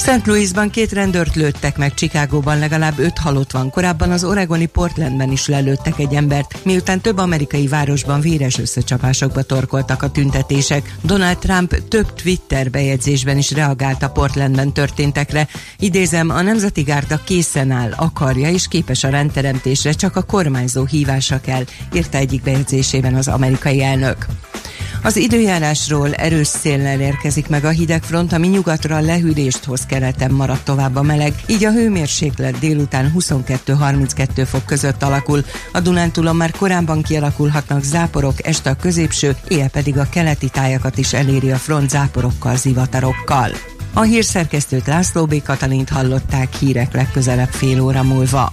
[SPEAKER 8] St. Louisban két rendőrt lőttek meg, Chicagóban legalább öt halott van. Korábban az oregoni Portlandben is lelőttek egy embert, miután több amerikai városban véres összecsapásokba torkoltak a tüntetések. Donald Trump több Twitter bejegyzésben is reagált a Portlandben történtekre. Idézem, a Nemzeti Gárda készen áll, akarja és képes a rendteremtésre, csak a kormányzó hívása kell, írta egyik bejegyzésében az amerikai elnök. Az időjárásról erős széllel érkezik meg a hidegfront, ami nyugatra lehűlést hoz keleten maradt tovább a meleg, így a hőmérséklet délután 22-32 fok között alakul. A Dunántúlon már korábban kialakulhatnak záporok, este a középső, éjjel pedig a keleti tájakat is eléri a front záporokkal, zivatarokkal. A hírszerkesztőt László B. Katalint hallották hírek legközelebb fél óra múlva.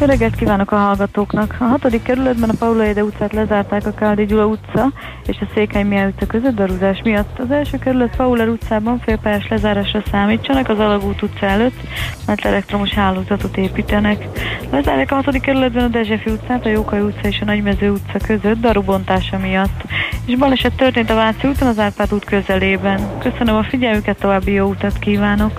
[SPEAKER 9] Jó reggelt kívánok a hallgatóknak! A hatodik kerületben a Paula Ede utcát lezárták a Káldi Gyula utca és a Székely Mihály utca között darúzás miatt. Az első kerület Paula utcában félpályás lezárásra számítsanak az Alagút utca előtt, mert elektromos hálózatot építenek. Lezárják a hatodik kerületben a Dezsefi utcát, a Jókai utca és a Nagymező utca között darubontása miatt. És baleset történt a Váci úton az Árpád út közelében. Köszönöm a figyelmüket, további jó utat kívánok!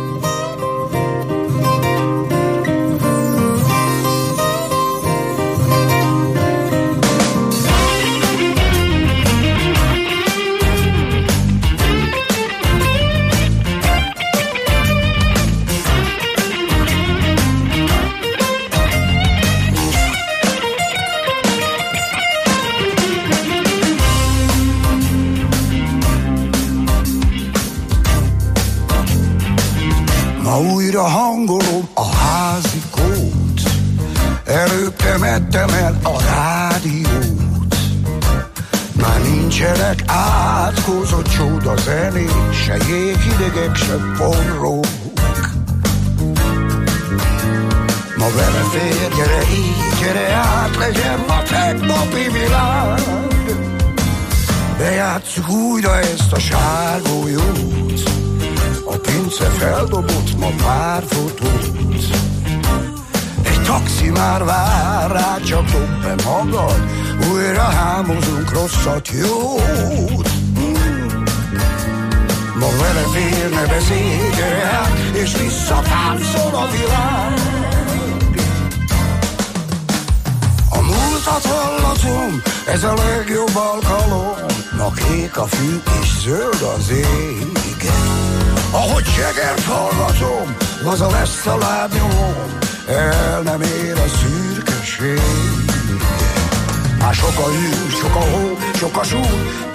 [SPEAKER 10] Hangolom a házi kót, előttemettem el a rádiót. Már nincsenek átkozott csoda zenék, se jéghidegek, se forrók. Ma vele fér, gyere így, gyere át, legyen a tegnapi világ. Bejátsszuk újra ezt a sárgójót, a pince feldobott ma pár fotót. Egy taxi már vár rá, csak dob be magad, újra hámozunk rosszat, jót. Ma vele fér, ne beszélj, gyere át, és visszatáncol a világ. Múltat hallatom, ez a legjobb alkalom, ma kék a fű és zöld az ég. Ahogy segert hallgatom, laza lesz a lábnyomom, el nem ér a szürkeség. Már sok a hű, sok a hó, sok a súly,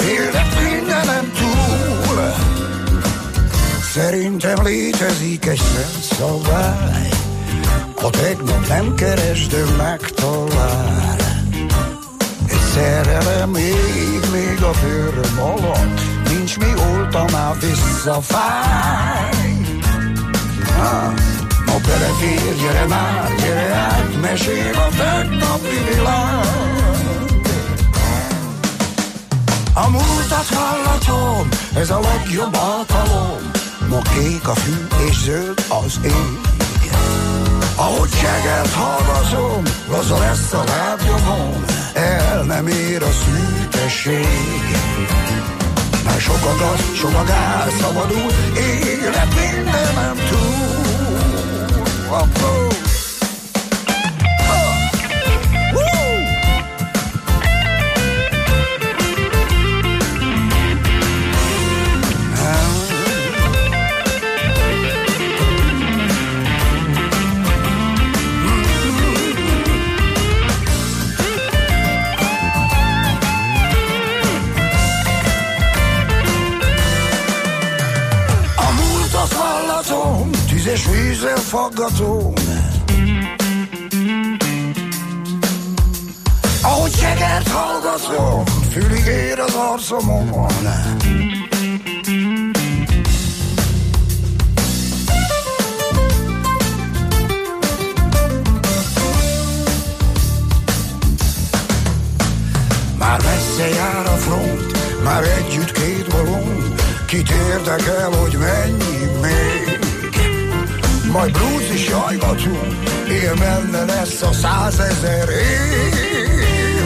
[SPEAKER 10] élet mindenem túl. Szerintem létezik egy szent szabály, ha tegnap nem keresd, ő megtalál. Egy szerelem még, még a bőröm alatt, nincs mi oltaná visszafáj. Ah, ma belefér, gyere már, gyere át, mesél a tegnapi világ. A múltat hallatom, ez a legjobb alkalom, ma kék a fű és zöld az ég. Ahogy segelt hallgatom, laza lesz a lábnyomom, el nem ér a szűkesség. Sok a gaz, sok a gáz, szabadul, élet mindenem túl. Oh, faggatom. Ahogy segert hallgatom, fülig ér az arcomon. Már messze jár a front, már együtt két balon, kit érdekel, hogy mennyi még. Majd blues is jajgatunk, él menne lesz a százezer év.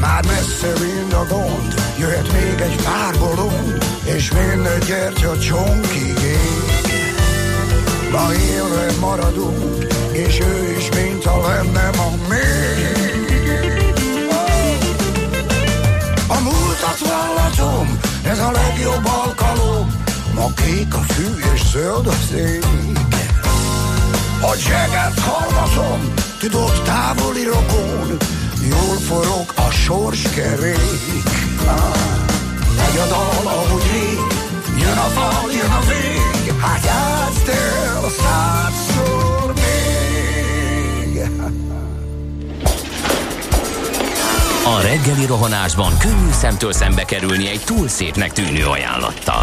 [SPEAKER 10] Már messze mind a gond, jöhet még egy pár bolond, és minden gyertya csonkig. Ma élve maradunk, és ő is, mint ha lenne ma még. A múltat vallatom, ez a legjobb ma kék a fű és zöld az ég. A zseget hallgatom, tudod távoli rokon, jól forog a sorskerék. Ah, Megy a dal, ahogy rég, jön a fal, jön a vég, hát játszd el százszor még.
[SPEAKER 1] A reggeli rohanásban könnyű szemtől szembe kerülni egy túl szépnek tűnő ajánlattal.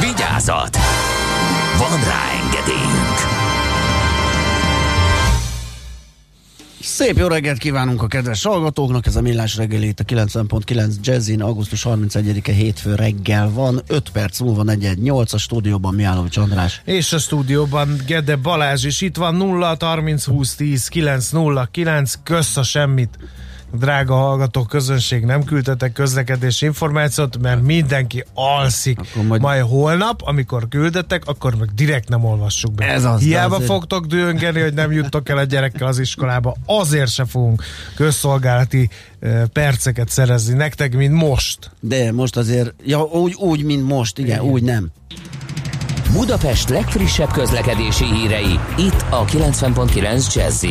[SPEAKER 1] Vigyázat! Van rá engedélyünk!
[SPEAKER 3] Szép jó reggelt kívánunk a kedves hallgatóknak, ez a Millás reggelét a 90.9 Jazzin, augusztus 31-e hétfő reggel van, 5 perc múlva 418 a stúdióban Miálovics András.
[SPEAKER 4] És a stúdióban Gede Balázs is itt van 0 30 20 10 9 0 9 kösz a semmit drága hallgató közönség, nem küldtetek közlekedési információt, mert mindenki alszik. Majd...
[SPEAKER 3] majd-
[SPEAKER 4] majd holnap, amikor küldetek, akkor meg direkt nem olvassuk be.
[SPEAKER 3] Ez az,
[SPEAKER 4] Hiába
[SPEAKER 3] azért-
[SPEAKER 4] fogtok dühöngeni, hogy nem juttok el a gyerekkel az iskolába, azért se fogunk közszolgálati perceket szerezni nektek, mint most.
[SPEAKER 3] De most azért, ja, úgy, úgy mint most, igen, úgy nem.
[SPEAKER 1] Budapest legfrissebb közlekedési hírei, itt a 90.9 jazz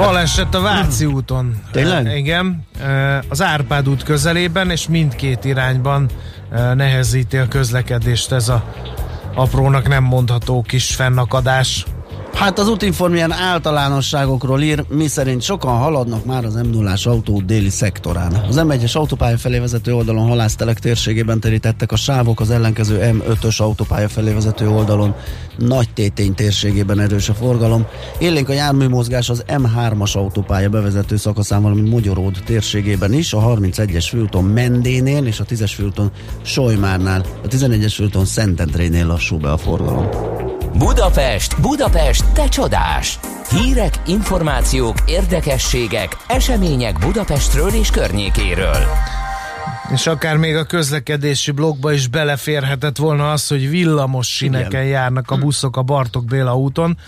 [SPEAKER 4] Baleset a Váci úton.
[SPEAKER 3] Tényleg?
[SPEAKER 4] E, Igen, e, az Árpád út közelében, és mindkét irányban e, nehezíti a közlekedést ez a aprónak nem mondható kis fennakadás.
[SPEAKER 3] Hát az útinform ilyen általánosságokról ír, mi szerint sokan haladnak már az m 0 autó déli szektorán. Az M1-es autópálya felé vezető oldalon halásztelek térségében terítettek a sávok, az ellenkező M5-ös autópálya felé vezető oldalon nagy tétény térségében erős a forgalom. Élénk a járműmozgás az M3-as autópálya bevezető szakaszán, valamint Mogyoród térségében is, a 31-es főúton Mendénél és a 10-es főúton Solymárnál, a 11-es főúton Szentendrénél lassú be a forgalom.
[SPEAKER 1] Budapest, Budapest, te csodás! Hírek, információk, érdekességek, események Budapestről és környékéről.
[SPEAKER 4] És akár még a közlekedési blogba is beleférhetett volna az, hogy villamos sineken járnak a buszok a Bartok Béla úton,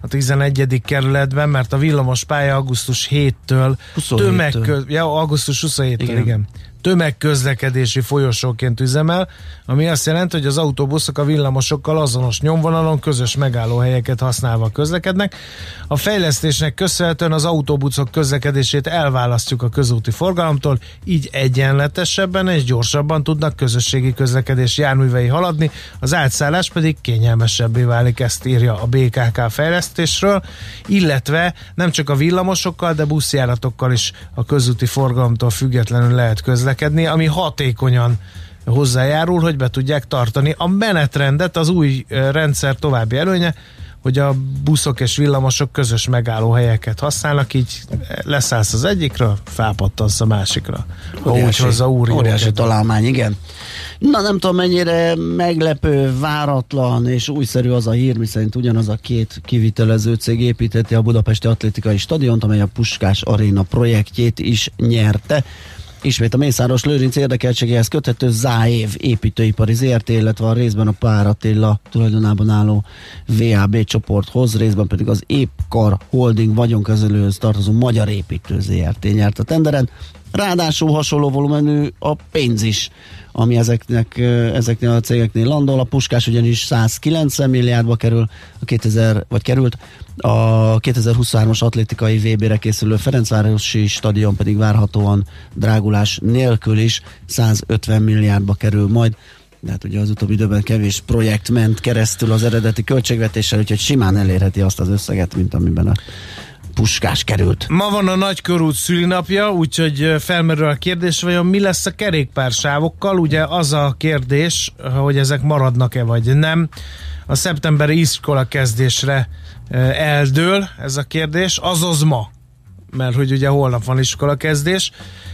[SPEAKER 4] a 11. kerületben, mert a villamos pálya augusztus 7-től
[SPEAKER 3] 27-től.
[SPEAKER 4] tömegköz... ja, augusztus 27-től, igen.
[SPEAKER 3] Igen.
[SPEAKER 4] Tömegközlekedési folyosóként üzemel, ami azt jelenti, hogy az autóbuszok a villamosokkal azonos nyomvonalon közös megállóhelyeket használva közlekednek. A fejlesztésnek köszönhetően az autóbuszok közlekedését elválasztjuk a közúti forgalomtól, így egyenletesebben és gyorsabban tudnak közösségi közlekedés járművei haladni, az átszállás pedig kényelmesebbé válik, ezt írja a BKK fejlesztésről, illetve nem csak a villamosokkal, de buszjáratokkal is a közúti forgalomtól függetlenül lehet közlekedni, ami hatékonyan hozzájárul, hogy be tudják tartani a menetrendet, az új rendszer további előnye, hogy a buszok és villamosok közös megállóhelyeket használnak, így leszállsz az egyikről, felpattansz a másikra. Úgy hozza úri
[SPEAKER 3] óriási
[SPEAKER 4] jogot.
[SPEAKER 3] találmány, igen. Na nem tudom mennyire meglepő, váratlan és újszerű az a hír, miszerint ugyanaz a két kivitelező cég építette a Budapesti Atlétikai Stadiont, amely a Puskás Aréna projektjét is nyerte. Ismét a Mészáros Lőrinc érdekeltségéhez köthető Záév építőipari ZRT, illetve a részben a Pár Attila tulajdonában álló VAB csoporthoz, részben pedig az Épkar Holding vagyonkezelőhöz tartozó Magyar Építő ZRT nyert a tenderen. Ráadásul hasonló volumenű a pénz is, ami ezeknek, ezeknél a cégeknél landol. A Puskás ugyanis 190 milliárdba kerül, a 2000, vagy került, a 2023-as atlétikai VB-re készülő Ferencvárosi stadion pedig várhatóan drágulás nélkül is 150 milliárdba kerül majd. De hát ugye az utóbbi időben kevés projekt ment keresztül az eredeti költségvetéssel, úgyhogy simán elérheti azt az összeget, mint amiben a puskás került.
[SPEAKER 4] Ma van a nagykorút szülinapja, úgyhogy felmerül a kérdés, vajon mi lesz a kerékpársávokkal? Ugye az a kérdés, hogy ezek maradnak-e vagy nem. A szeptemberi iskola kezdésre eldől ez a kérdés, azaz ma mert hogy ugye holnap van iskola kezdés.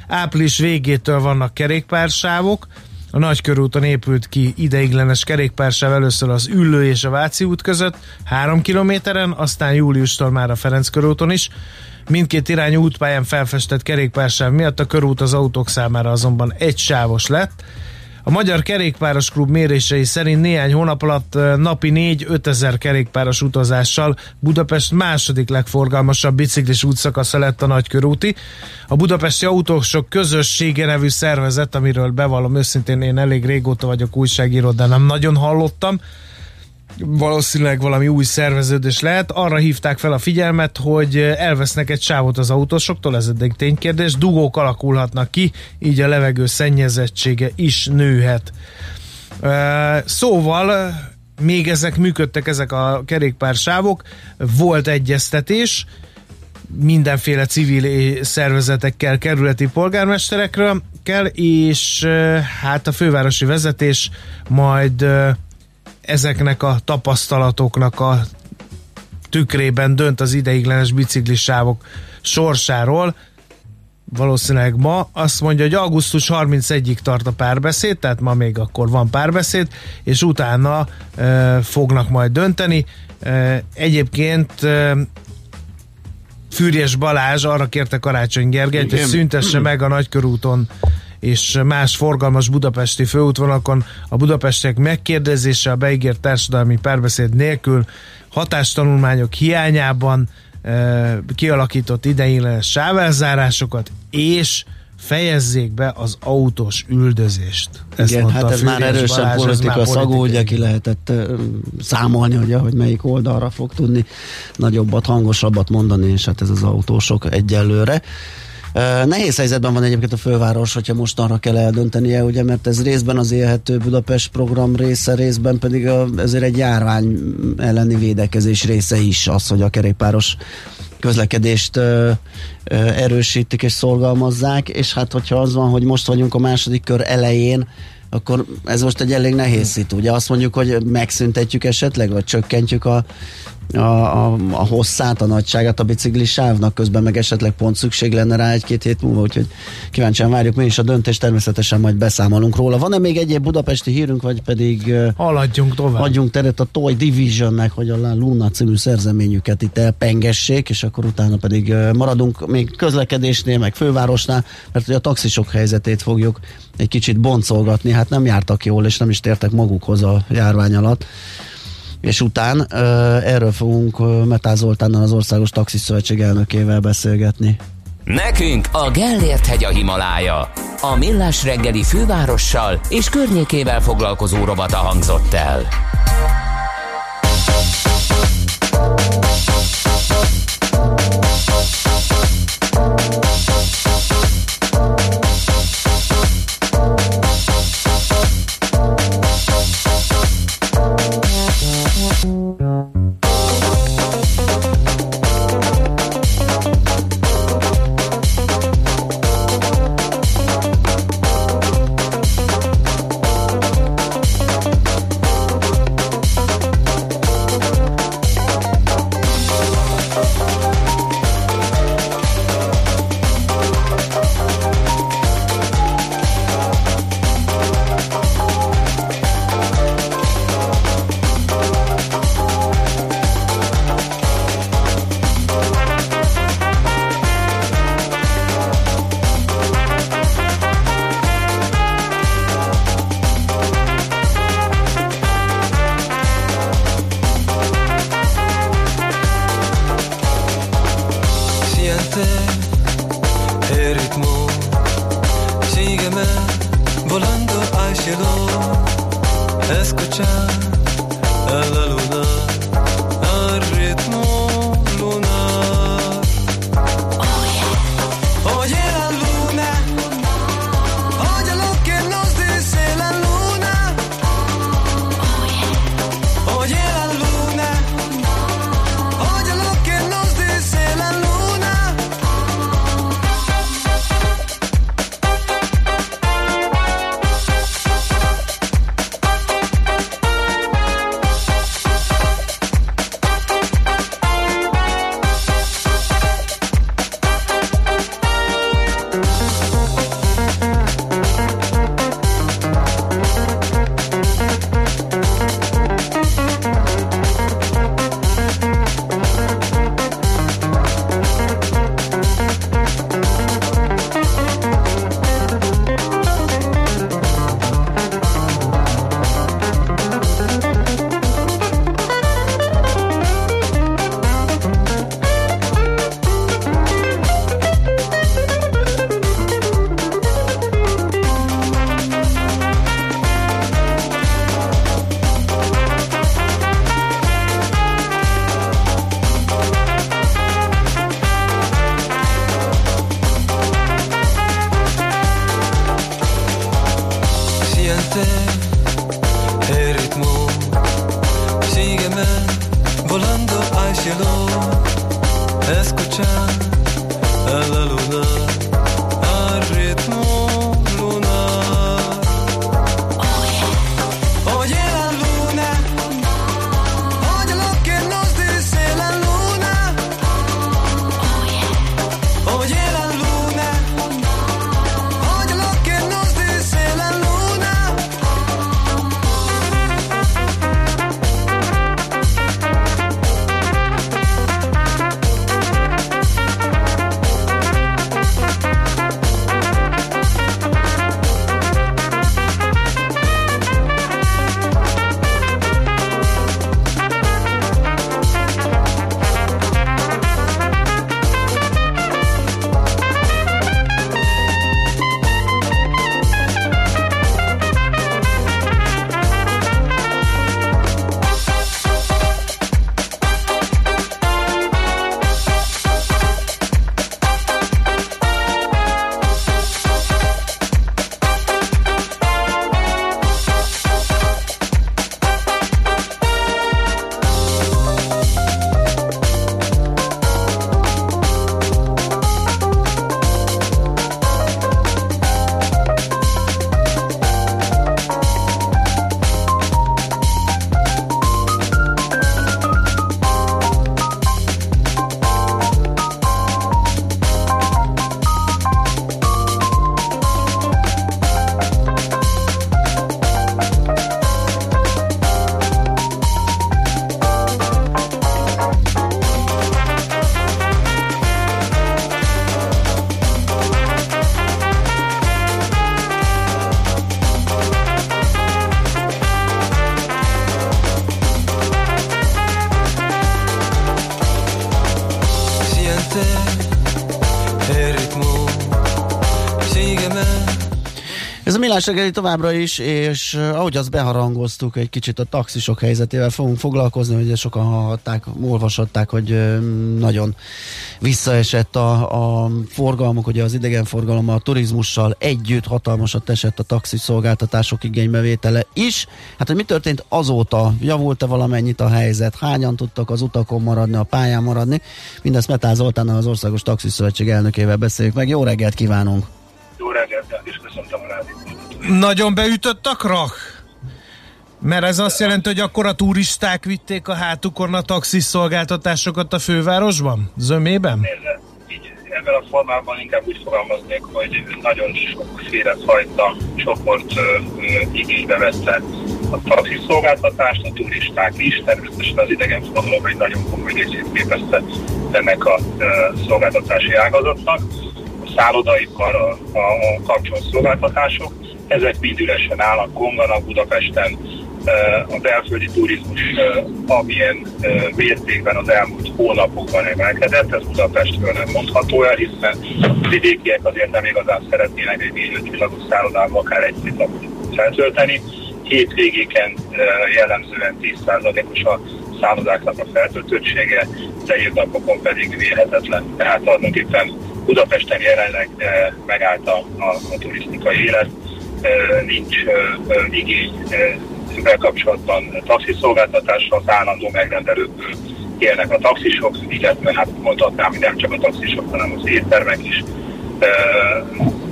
[SPEAKER 4] Április végétől vannak kerékpársávok, a Nagykörúton épült ki ideiglenes kerékpársáv először az Üllő és a Váci út között, három kilométeren, aztán júliustól már a Ferenc körúton is. Mindkét irányú útpályán felfestett kerékpársáv miatt a körút az autók számára azonban egy sávos lett. A Magyar Kerékpáros Klub mérései szerint néhány hónap alatt napi 4-5 ezer kerékpáros utazással Budapest második legforgalmasabb biciklis útszakasza lett a nagykörúti. A Budapesti Autósok Közössége nevű szervezet, amiről bevallom őszintén én elég régóta vagyok újságíró, de nem nagyon hallottam, valószínűleg valami új szerveződés lehet. Arra hívták fel a figyelmet, hogy elvesznek egy sávot az autósoktól, ez eddig ténykérdés, dugók alakulhatnak ki, így a levegő szennyezettsége is nőhet. Szóval még ezek működtek, ezek a kerékpársávok, volt egyeztetés, mindenféle civil szervezetekkel, kerületi polgármesterekről kell, és hát a fővárosi vezetés majd ezeknek a tapasztalatoknak a tükrében dönt az ideiglenes biciklisávok sorsáról. Valószínűleg ma azt mondja, hogy augusztus 31-ig tart a párbeszéd, tehát ma még akkor van párbeszéd, és utána e, fognak majd dönteni. E, egyébként e, Fűrjes Balázs arra kérte Karácsony Gergelyt, hogy szüntesse meg a nagykörúton és más forgalmas budapesti főútvonalakon a budapestiek megkérdezése a beígért társadalmi párbeszéd nélkül hatástanulmányok hiányában e, kialakított ideiglenes sávelzárásokat és fejezzék be az autós üldözést. Ezt
[SPEAKER 3] Igen, hát ez már erősen
[SPEAKER 4] Balázs,
[SPEAKER 3] politika
[SPEAKER 4] már
[SPEAKER 3] szagú, ugye ki lehetett számolni, hogy, hogy melyik oldalra fog tudni nagyobbat, hangosabbat mondani, és hát ez az autósok egyelőre. Nehéz helyzetben van egyébként a főváros, hogyha mostanra kell eldöntenie, ugye, mert ez részben az élhető Budapest program része, részben pedig a, ezért egy járvány elleni védekezés része is az, hogy a kerékpáros közlekedést ö, ö, erősítik és szorgalmazzák, és hát hogyha az van, hogy most vagyunk a második kör elején, akkor ez most egy elég nehéz szitu. Ugye azt mondjuk, hogy megszüntetjük esetleg, vagy csökkentjük a, a, a, a hosszát, a nagyságát a biciklisávnak, közben meg esetleg pont szükség lenne rá egy-két hét múlva, úgyhogy kíváncsian várjuk mi is a döntést, természetesen majd beszámolunk róla. Van-e még egyéb budapesti hírünk, vagy pedig
[SPEAKER 4] haladjunk tovább?
[SPEAKER 3] Adjunk teret a Toy Divisionnek, hogy a Luna című szerzeményüket itt elpengessék, és akkor utána pedig maradunk még közlekedésnél, meg fővárosnál, mert a taxisok helyzetét fogjuk egy kicsit boncolgatni, hát nem jártak jól, és nem is tértek magukhoz a járvány alatt. És után erről fogunk uh, Metá Zoltánnal, az Országos Taxiszövetség elnökével beszélgetni.
[SPEAKER 1] Nekünk a Gellért hegy a Himalája. A Millás reggeli fővárossal és környékével foglalkozó robata hangzott el.
[SPEAKER 3] Millás reggeli továbbra is, és uh, ahogy azt beharangoztuk, egy kicsit a taxisok helyzetével fogunk foglalkozni, hogy sokan hallhatták, olvashatták, hogy uh, nagyon visszaesett a, a forgalmuk, ugye az idegenforgalom a turizmussal együtt hatalmasat esett a taxiszolgáltatások igénybevétele is. Hát, hogy mi történt azóta? Javult-e valamennyit a helyzet? Hányan tudtak az utakon maradni, a pályán maradni? Mindezt Metál Zoltánnal, az Országos Taxiszövetség elnökével beszéljük meg. Jó reggelt kívánunk!
[SPEAKER 4] Nagyon beütött a krach? Mert ez azt jelenti, hogy akkor a turisták vitték a hátukon a taxis szolgáltatásokat a fővárosban? Zömében?
[SPEAKER 11] Így ebben a formában inkább úgy fogalmaznék, hogy nagyon sokféle fajta csoport ö, igénybe vette a taxiszolgáltatást, a turisták is, természetesen az idegenforgalom egy nagyon komoly részét képezte ennek a ö, szolgáltatási ágazatnak. A szállodaipar, a, a, a kapcsolat szolgáltatások, ezek mind üresen állnak, konganak Budapesten, a belföldi turizmus amilyen mértékben az elmúlt hónapokban emelkedett, ez Budapestről nem mondható el, hiszen a vidékiek azért nem igazán szeretnének egy négy csillagos szállodában akár egy-két napot feltölteni. Hétvégéken jellemzően 10%-os a szállodáknak a feltöltöttsége, de napokon pedig vélhetetlen. Tehát tulajdonképpen Budapesten jelenleg megállt a, a, a turisztikai élet, nincs igény ezzel kapcsolatban taxiszolgáltatásra az állandó megrendelőkből élnek a taxisok, illetve hát mondhatnám, hogy nem csak a taxisok, hanem az éttermek is. E,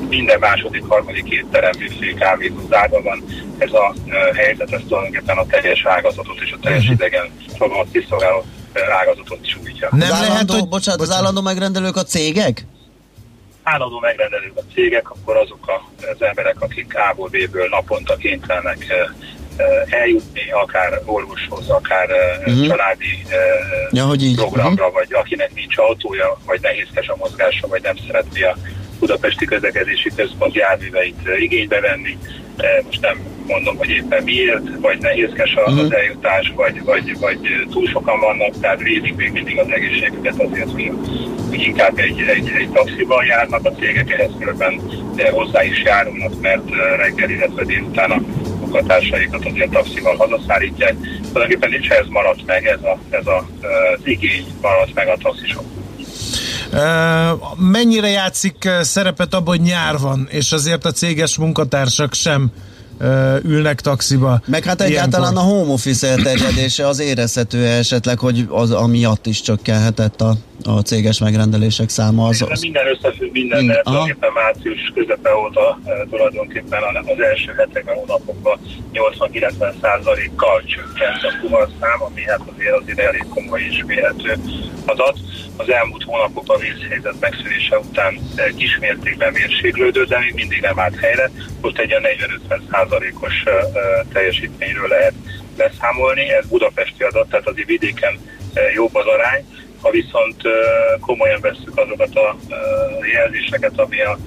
[SPEAKER 11] minden második, harmadik étterem, műfé, kávézó zárva van. Ez a e, helyzet, ez tulajdonképpen a teljes ágazatot és a teljes
[SPEAKER 3] Mhm.
[SPEAKER 11] idegen fogalmat kiszolgáló ágazatot is újítja.
[SPEAKER 3] Nem az állandó, lehet, hogy... bocsánat, az állandó megrendelők a cégek?
[SPEAKER 11] Állandó megrendelők a cégek, akkor azok az emberek, akik A-ból B-ből naponta kénytelenek eljutni, akár orvoshoz, akár uh-huh. családi
[SPEAKER 3] ja, hogy így.
[SPEAKER 11] programra, uh-huh. vagy akinek nincs autója, vagy nehézkes a mozgása, vagy nem szeretné a Budapesti Közlekedési Központ járműveit igénybe venni. Most nem mondom, hogy éppen miért, vagy nehézkes az uh-huh. eljutás, vagy, vagy, vagy túl sokan vannak, tehát védik még mindig az egészségüket azért, hogy, hogy inkább egy, egy, egy taxiban járnak a cégek, ehhez különben hozzá is járulnak, mert reggel, illetve délután a munkatársaikat azért taxival hazaszállítják. Tulajdonképpen nincs ez maradt meg, ez, a, ez a, az igény maradt meg a taxisok.
[SPEAKER 4] Mennyire játszik szerepet abban, hogy nyár van, és azért a céges munkatársak sem ülnek taxiba.
[SPEAKER 3] Meg hát egyáltalán
[SPEAKER 4] ilyenkor.
[SPEAKER 3] a home office elterjedése az érezhető esetleg, hogy az amiatt is csökkenhetett a, a céges megrendelések száma. Az, az...
[SPEAKER 11] Minden összefügg minden,
[SPEAKER 3] Mind-
[SPEAKER 11] de tulajdonképpen március közepe óta eh, tulajdonképpen az első hetekben, hónapokban 80-90 százalékkal csökkent a fuvarszám, ami hát azért azért elég komoly és mérhető adat. Az elmúlt hónapokban a vészhelyzet megszűnése után eh, kismértékben mérséklődött, de még mindig nem állt helyre. Most egy olyan 40-50 százalékos eh, eh, teljesítményről lehet beszámolni. Ez budapesti adat, tehát azért vidéken jobb az arány. Ha viszont komolyan vesszük azokat a jelzéseket, ami a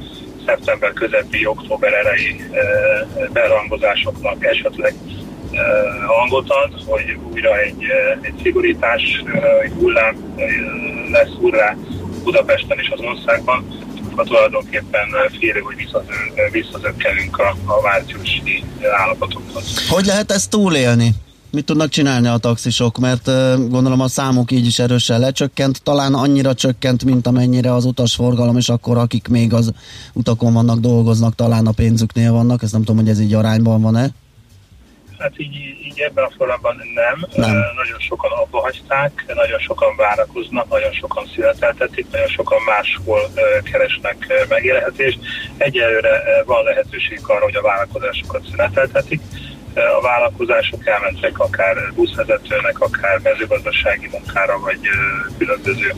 [SPEAKER 11] szeptember közepi, október elejé berangozásoknak esetleg hangot ad, hogy újra egy, egy szigorítás, egy hullám lesz úrrá Budapesten és az országban, akkor tulajdonképpen félő, hogy visszazö- visszazökkenünk a, a márciusi állapotokhoz.
[SPEAKER 3] Hogy lehet ezt túlélni? Mit tudnak csinálni a taxisok? Mert gondolom a számuk így is erősen lecsökkent, talán annyira csökkent, mint amennyire az utasforgalom, és akkor akik még az utakon vannak, dolgoznak, talán a pénzüknél vannak, ezt nem tudom, hogy ez így arányban van-e.
[SPEAKER 11] Hát így, így ebben a formában nem.
[SPEAKER 3] Nem.
[SPEAKER 11] Nagyon sokan abba hagyták, nagyon sokan várakoznak, nagyon sokan születeltetik, nagyon sokan máshol keresnek megélhetést. Egyelőre van lehetőség arra, hogy a vállalkozásokat szüneteltetik. A vállalkozások elmentek akár buszvezetőnek, akár mezőgazdasági munkára, vagy különböző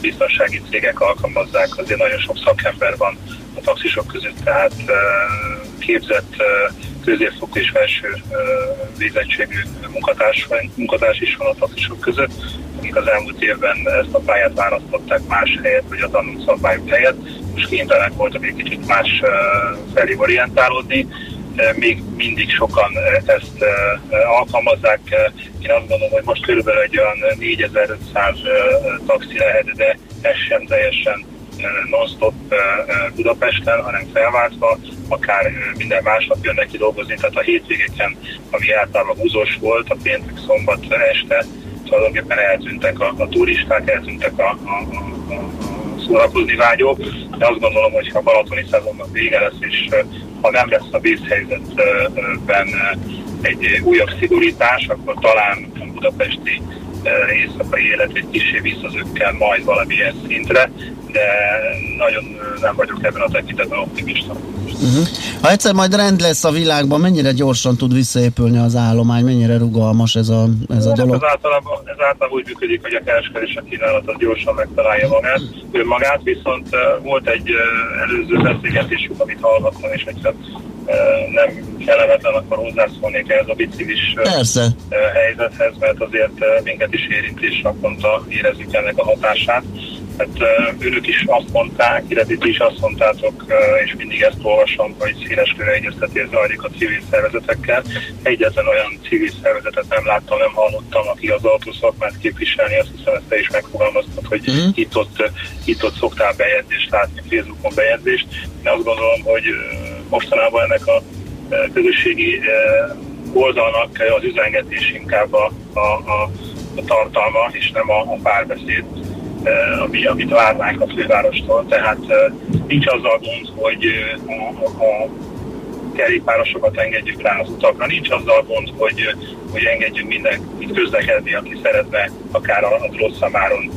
[SPEAKER 11] biztonsági cégek alkalmazzák. Azért nagyon sok szakember van a taxisok között, tehát képzett középfokú és felső végzettségű munkatárs, munkatárs is van a taxisok között, akik az elmúlt évben ezt a pályát választották más helyet, vagy a tanult szabályok helyett. Most kénytelenek voltak egy kicsit más felé orientálódni. Még mindig sokan ezt alkalmazzák. Én azt gondolom, hogy most körülbelül egy olyan 4500 ö, taxi lehet, de ez sem teljesen non-stop Budapesten, hanem felváltva. akár minden másnap jönnek ki dolgozni, tehát a hétvégeken, ami általában húzós volt, a péntek, szombat este, tulajdonképpen eltűntek a, a turisták, eltűntek a, a, a, a szórakozni vágyók, de azt gondolom, hogy ha balatoni szezonnak vége lesz, és ha nem lesz a vészhelyzetben egy újabb szigorítás, akkor talán a budapesti éjszakai élet egy kicsi visszazökkel majd valamilyen szintre, de nagyon nem vagyok ebben a tekintetben optimista.
[SPEAKER 3] Uh-huh. Ha egyszer majd rend lesz a világban, mennyire gyorsan tud visszaépülni az állomány, mennyire rugalmas ez a, ez a
[SPEAKER 11] Hát
[SPEAKER 3] dolog?
[SPEAKER 11] Ez általában, ez általában úgy működik, hogy a kereskedés a kínálat az gyorsan megtalálja magát, önmagát, viszont uh, volt egy előző beszélgetésünk, amit hallgattam, és uh, nem kellemetlen, akkor hozzászólnék ehhez a biciklis
[SPEAKER 3] Persze.
[SPEAKER 11] helyzethez, mert azért minket is érint, és naponta érezzük ennek a hatását. Hát uh, önök is azt mondták, illetve ti is azt mondtátok, és mindig ezt olvasom, hogy széles körű egyeztetés zajlik a civil szervezetekkel. Egyetlen olyan civil szervezetet nem láttam, nem hallottam, aki az autószakmát képviselni, azt hiszem ezt te is megfogalmaztad, hogy
[SPEAKER 3] Mhm.
[SPEAKER 11] itt-ott, itt-ott szoktál bejegyzést látni, Facebookon bejegyzést. Én azt gondolom, hogy mostanában ennek a közösségi oldalnak az üzengetés inkább a, a, a, a tartalma, és nem a, a párbeszéd ami, amit várnánk a fővárostól. Tehát eh, nincs azzal gond, hogy eh, a, a kerékpárosokat engedjük rá az utakra, nincs azzal gond, hogy, eh, hogy engedjünk mindenkit közlekedni, aki szeretne akár a, a rossz számáron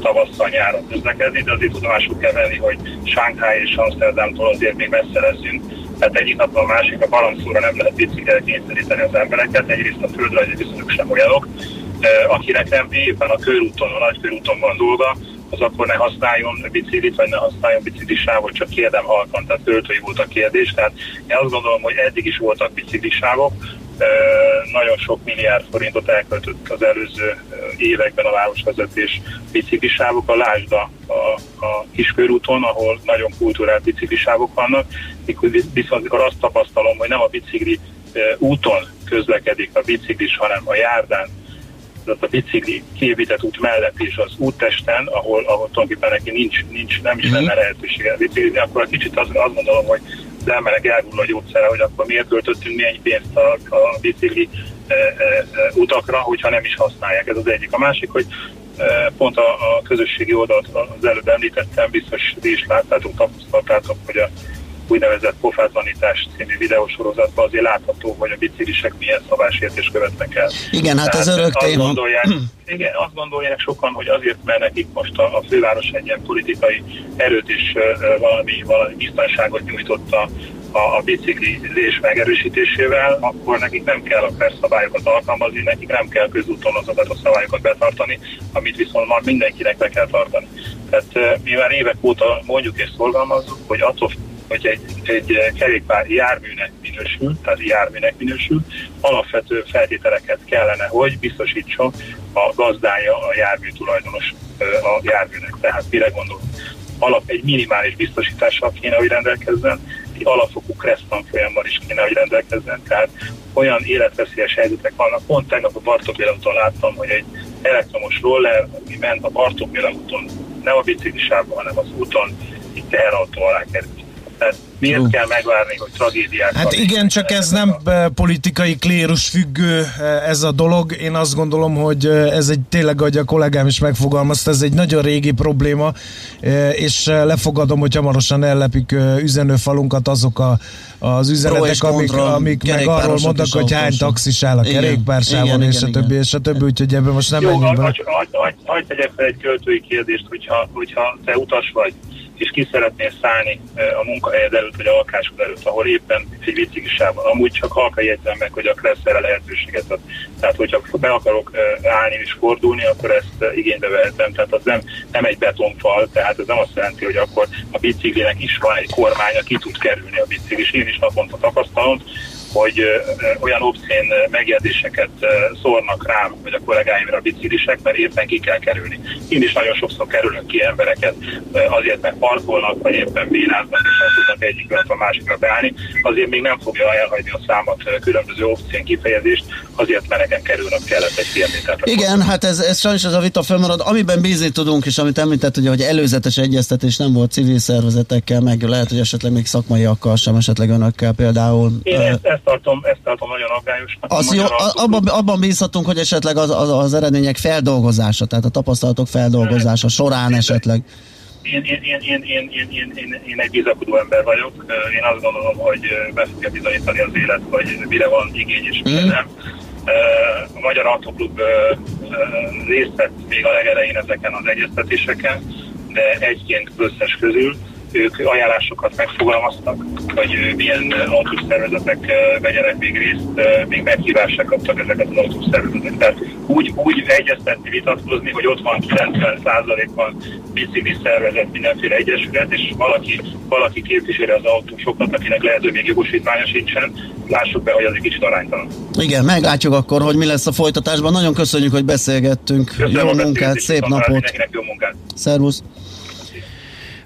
[SPEAKER 11] tavasszal, nyáron közlekedni, de azért tudomásul kell venni, hogy Shanghai és Amsterdamtól azért még messze leszünk. Tehát egyik napon a másik a balanszóra nem lehet biciklire kényszeríteni az embereket, egyrészt a földrajzi viszonyok sem olyanok, Eh, akinek nem éppen a körúton, a nagy körúton van dolga, az akkor ne használjon biciklit, vagy ne használjon biciklisávot, csak kérdem halkan, tehát költői volt a kérdés. Tehát én azt gondolom, hogy eddig is voltak biciklisávok, Eh, nagyon sok milliárd forintot elköltött az előző eh, években a városvezetés biciklisávok. A lásd a, a, a kiskörúton, ahol nagyon kulturált biciklisávok vannak, mikor viszont amikor azt tapasztalom, hogy nem a bicikli eh, úton közlekedik a biciklis, hanem a járdán, tehát a bicikli kiépített út mellett és az úttesten, ahol, ahol tulajdonképpen neki nincs, nincs nem is lenne lehetősége biciklizni, akkor egy kicsit azt, azt gondolom, hogy az emberek elhull a gyógyszere, hogy akkor miért költöttünk mi ennyi pénzt a, a bicikli e, e, e, utakra, hogyha nem is használják. Ez az egyik. A másik, hogy e, pont a, a közösségi oldalt az előbb említettem, biztos ti is láttátok, tapasztaltátok, hogy a úgynevezett pofátlanítás című videósorozatban azért látható, hogy a biciklisek milyen szabásértés követnek el.
[SPEAKER 3] Igen, hát ez örök
[SPEAKER 11] azt
[SPEAKER 3] téma.
[SPEAKER 11] Gondolják, <clears throat> igen, azt gondolják sokan, hogy azért, mert nekik most a, a főváros egy ilyen politikai erőt uh, valami, valami biztonságot nyújtott a, a, biciklizés megerősítésével, akkor nekik nem kell a PER szabályokat alkalmazni, nekik nem kell közúton azokat a szabályokat betartani, amit viszont már mindenkinek be kell tartani. Tehát mi már évek óta mondjuk és szorgalmazzuk, hogy attól hogy egy, egy kerékpár járműnek minősül, tehát járműnek minősül, alapvető feltételeket kellene, hogy biztosítson a gazdája, a jármű tulajdonos ö, a járműnek. Tehát mire gondolunk? Alap egy minimális biztosítással kéne, hogy rendelkezzen, egy alapfokú folyammal is kéne, hogy rendelkezzen, tehát olyan életveszélyes helyzetek vannak. Pont tegnap a Bartók úton láttam, hogy egy elektromos roller, ami ment a Bartók úton, nem a biciklisában, hanem az úton, egy teherautó alá került. Tehát miért kell megvárni, hogy tragédiák
[SPEAKER 4] Hát igen, csak ez nem eh, politikai klérus függő eh, ez a dolog. Én azt gondolom, hogy eh, ez egy tényleg, ahogy a kollégám is megfogalmazta, ez egy nagyon régi probléma, és lefogadom, hogy hamarosan ellepik üzenőfalunkat azok a, az üzenetek, amik, amik meg arról mondnak,
[SPEAKER 3] és
[SPEAKER 4] hogy hány taxis áll a
[SPEAKER 3] Igen.
[SPEAKER 4] kerékpársávon,
[SPEAKER 3] Igen,
[SPEAKER 4] és
[SPEAKER 3] igen,
[SPEAKER 4] a többi, és a többi, úgyhogy ebben most nem
[SPEAKER 11] Jó,
[SPEAKER 4] menjünk bele.
[SPEAKER 11] hagy, hagy, hagy, hagy tegyek fel egy költői kérdést, hogyha, hogyha te utas vagy, és ki szeretnél szállni a munkahelyed előtt, vagy a lakásod előtt, ahol éppen egy biciklisában. Amúgy csak halka jegyzem meg, hogy a Kressz erre lehetőséget ad. Tehát, hogyha be akarok állni és fordulni, akkor ezt igénybe vehetem. Tehát az nem, nem egy betonfal, tehát ez nem azt jelenti, hogy akkor a biciklinek is van egy kormánya, ki tud kerülni a biciklis. Én is naponta tapasztalom, hogy olyan obszén megjegyzéseket szórnak rám, vagy a kollégáimra a biciklisek, mert éppen ki kell kerülni. Én is nagyon sokszor kerülök ki embereket azért, mert parkolnak, vagy éppen bíráznak, és nem tudnak egyikről a másikra beállni, azért még nem fogja elhagyni a számat ö, különböző obszén kifejezést, azért, mert nekem kerülnök kellett egy métert.
[SPEAKER 3] Igen, hát ez, ez sajnos az a vita fennmarad. Amiben bízni tudunk, és amit említett, ugye, hogy előzetes egyeztetés nem volt civil szervezetekkel, meg lehet, hogy esetleg még szakmaiakkal sem, esetleg önökkel például.
[SPEAKER 11] Én ezt, ezt, tartom, ezt tartom nagyon aggályosnak.
[SPEAKER 3] Az jó, abban, abban bízhatunk, hogy esetleg az, az, az eredmények feldolgozása, tehát a tapasztalatok feldolgozása során esetleg.
[SPEAKER 11] Én, én, én, én, én, én, én, én, én egy bizakodó ember vagyok. Én azt gondolom, hogy be fogja bizonyítani az élet, hogy mire van igény és mire
[SPEAKER 3] Mhm.
[SPEAKER 11] nem. A Magyar Autoklub részt vett még a legelején ezeken az egyeztetéseken, de egyként összes közül ők ajánlásokat megfogalmaztak, hogy milyen autószervezetek vegyenek még részt, még meghívásra kaptak ezeket az autószervezetek. Tehát úgy, úgy egyeztetni, vitatkozni, hogy ott van 90%-ban bicikli szervezet, mindenféle egyesület, és valaki, valaki képviseli az autósokat, akinek lehet, hogy még jogosítványa sincsen, lássuk be, hogy az egy kicsit aránytalan.
[SPEAKER 3] Igen, meglátjuk akkor, hogy mi lesz a folytatásban. Nagyon köszönjük, hogy beszélgettünk.
[SPEAKER 11] Köszönöm
[SPEAKER 3] jó munkát, szép napot.
[SPEAKER 11] Mindenkinek jó munkát.
[SPEAKER 3] Szervusz!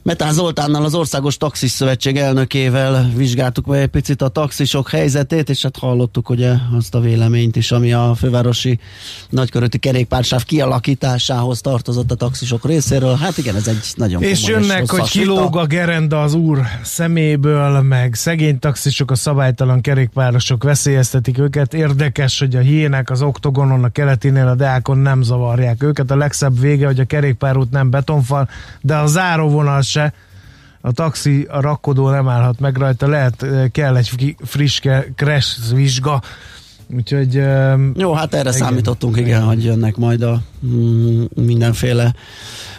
[SPEAKER 3] Metán Zoltánnal, az Országos Taxis Szövetség elnökével vizsgáltuk meg egy picit a taxisok helyzetét, és hát hallottuk ugye azt a véleményt is, ami a fővárosi nagyköröti kerékpársáv kialakításához tartozott a taxisok részéről. Hát igen, ez egy nagyon
[SPEAKER 4] És jönnek, hogy kilóg a gerenda az úr szeméből, meg szegény taxisok, a szabálytalan kerékpárosok veszélyeztetik őket. Érdekes, hogy a hiének az oktogonon, a keletinél, a deákon nem zavarják őket. A legszebb vége, hogy a kerékpárút nem betonfal, de a záróvonal se. A taxi, a rakkodó nem állhat meg rajta, lehet, eh, kell egy friss crash vizsga. Úgyhogy... Um,
[SPEAKER 3] Jó, hát erre
[SPEAKER 4] igen.
[SPEAKER 3] számítottunk, igen, hogy jönnek majd a mm, mindenféle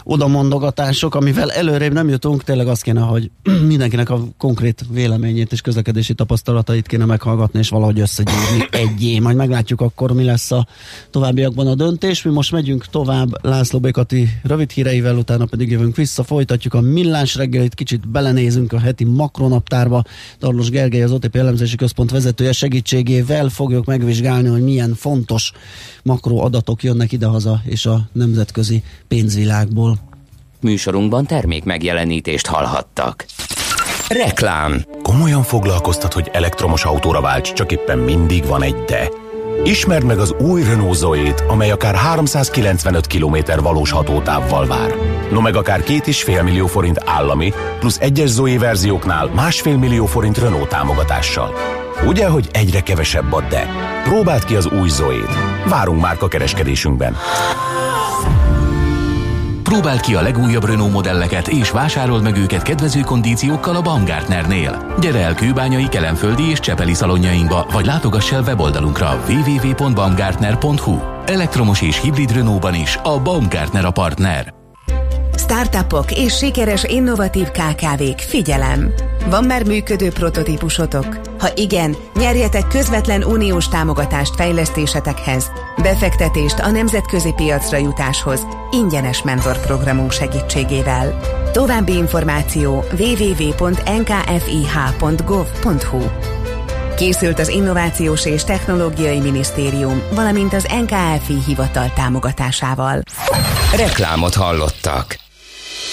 [SPEAKER 3] odamondogatások, amivel előrébb nem jutunk, tényleg azt kéne, hogy <clears throat> mindenkinek a konkrét véleményét és közlekedési tapasztalatait kéne meghallgatni, és valahogy összegyűrni <clears throat> egyé. Majd meglátjuk akkor, mi lesz a továbbiakban a döntés. Mi most megyünk tovább László Békati rövid híreivel, utána pedig jövünk vissza, folytatjuk a millás reggelit, kicsit belenézünk a heti makronaptárba. Darlos Gergely, az OTP elemzési központ vezetője segítségével fogjuk megvizsgálni, hogy milyen fontos makroadatok jönnek idehaza és a nemzetközi pénzvilágból.
[SPEAKER 1] Műsorunkban termék megjelenítést hallhattak. Reklám.
[SPEAKER 12] Komolyan foglalkoztat, hogy elektromos autóra válts, csak éppen mindig van egy de. Ismerd meg az új Renault Zoe-t, amely akár 395 km valós hatótávval vár. No meg akár két és fél millió forint állami, plusz egyes Zoe verzióknál másfél millió forint Renault támogatással. Ugye, hogy egyre kevesebb a de? Próbáld ki az új Zoe-t. Várunk márka kereskedésünkben.
[SPEAKER 2] Próbáld ki a legújabb Renault modelleket, és vásárold meg őket kedvező kondíciókkal a Baumgartnernél. Gyere el Kőbányai, Kelenföldi és Csepeli szalonjainkba, vagy látogass el weboldalunkra www.baumgartner.hu. Elektromos és hibrid Renaultban is a Baumgartner a partner.
[SPEAKER 13] Startupok és sikeres innovatív KKV-k figyelem! Van már működő prototípusotok? Ha igen, nyerjetek közvetlen uniós támogatást fejlesztésetekhez, befektetést a nemzetközi piacra jutáshoz, ingyenes mentorprogramunk segítségével. További információ www.nkfih.gov.hu Készült az Innovációs és Technológiai Minisztérium, valamint az NKFI hivatal támogatásával.
[SPEAKER 1] Reklámot hallottak.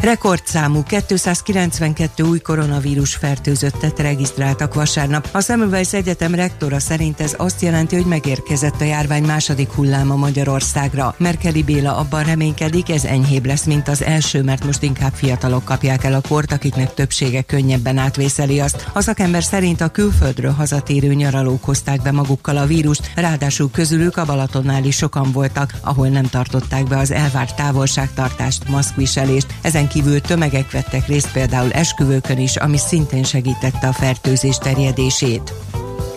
[SPEAKER 8] Rekordszámú 292 új koronavírus fertőzöttet regisztráltak vasárnap. A Semmelweis Egyetem rektora szerint ez azt jelenti, hogy megérkezett a járvány második hulláma Magyarországra. Merkeli Béla abban reménykedik, ez enyhébb lesz, mint az első, mert most inkább fiatalok kapják el a kort, akiknek többsége könnyebben átvészeli azt. A szakember szerint a külföldről hazatérő nyaralók hozták be magukkal a vírust, ráadásul közülük a Balatonnál is sokan voltak, ahol nem tartották be az elvárt távolságtartást, maszkviselést. Ezen kívül tömegek vettek részt például esküvőkön is, ami szintén segítette a fertőzés terjedését.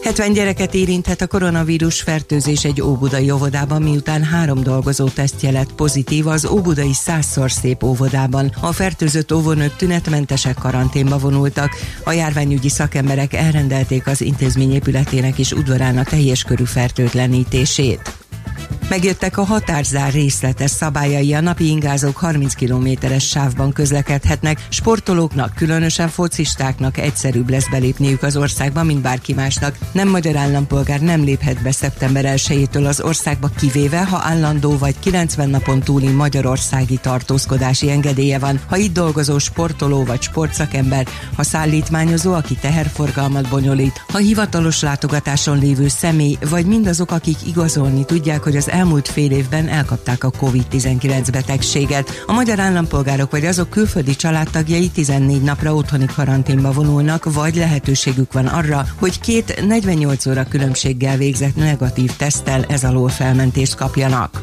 [SPEAKER 8] 70 gyereket érinthet a koronavírus fertőzés egy óbudai óvodában, miután három dolgozó tesztje lett pozitív az óbudai százszor szép óvodában. A fertőzött óvonők tünetmentesek karanténba vonultak. A járványügyi szakemberek elrendelték az intézmény épületének és udvarán a teljes körű fertőtlenítését. Megjöttek a határzár részletes szabályai, a napi ingázók 30 kilométeres sávban közlekedhetnek, sportolóknak, különösen focistáknak egyszerűbb lesz belépniük az országba, mint bárki másnak. Nem magyar állampolgár nem léphet be szeptember 1-től az országba, kivéve, ha állandó vagy 90 napon túli magyarországi tartózkodási engedélye van, ha itt dolgozó sportoló vagy sportszakember, ha szállítmányozó, aki teherforgalmat bonyolít, ha hivatalos látogatáson lévő személy, vagy mindazok, akik igazolni tudják, hogy az elmúlt fél évben elkapták a COVID-19 betegséget. A magyar állampolgárok vagy azok külföldi családtagjai 14 napra otthoni karanténba vonulnak, vagy lehetőségük van arra, hogy két 48 óra különbséggel végzett negatív teszttel ez alól felmentést kapjanak.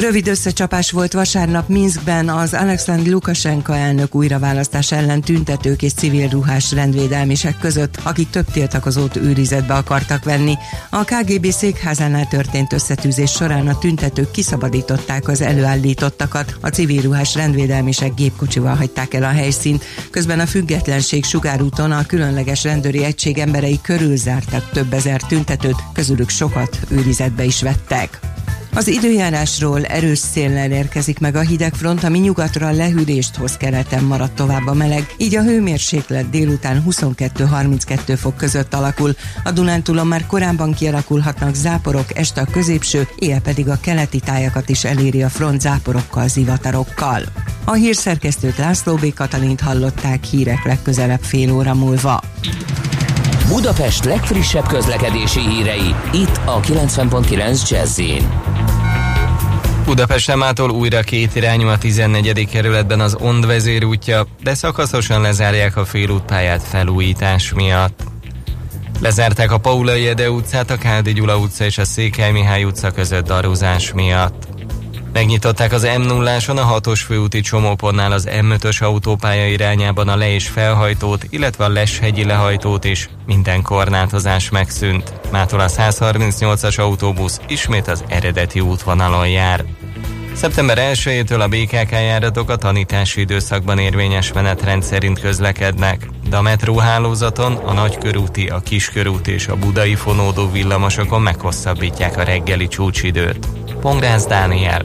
[SPEAKER 8] Rövid összecsapás volt vasárnap Minskben az Alexandr Lukashenko elnök újraválasztás ellen tüntetők és civil ruhás rendvédelmisek között, akik több tiltakozót őrizetbe akartak venni. A KGB székházánál történt összetűzés során a tüntetők kiszabadították az előállítottakat, a civil ruhás rendvédelmisek gépkocsival hagyták el a helyszínt, közben a függetlenség sugárúton a különleges rendőri egység emberei körülzártak több ezer tüntetőt, közülük sokat őrizetbe is vettek. Az időjárásról erős széllel érkezik meg a hidegfront, ami nyugatra lehűlést hoz keleten maradt tovább a meleg, így a hőmérséklet délután 22-32 fok között alakul. A Dunántúlon már korábban kialakulhatnak záporok, este a középső, éjjel pedig a keleti tájakat is eléri a front záporokkal, zivatarokkal. A hírszerkesztőt László B. Katalint hallották hírek legközelebb fél óra múlva.
[SPEAKER 1] Budapest legfrissebb közlekedési hírei, itt a 90.9 jazz
[SPEAKER 14] Budapest mától újra két irányú a 14. kerületben az Ond vezérútja, de szakaszosan lezárják a félútpályát felújítás miatt. Lezárták a Paulai Ede utcát, a Káldi Gyula utca és a Székely Mihály utca között darúzás miatt. Megnyitották az m 0 a 6-os főúti csomópontnál az M5-ös autópálya irányában a le- és felhajtót, illetve a Leshegyi lehajtót is. Minden korlátozás megszűnt. Mától a 138-as autóbusz ismét az eredeti útvonalon jár. Szeptember 1-től a BKK járatok a tanítási időszakban érvényes menetrend szerint közlekednek, de a metróhálózaton a nagykörúti, a kiskörúti és a budai fonódó villamosokon meghosszabbítják a reggeli csúcsidőt. Pongrász Dániel,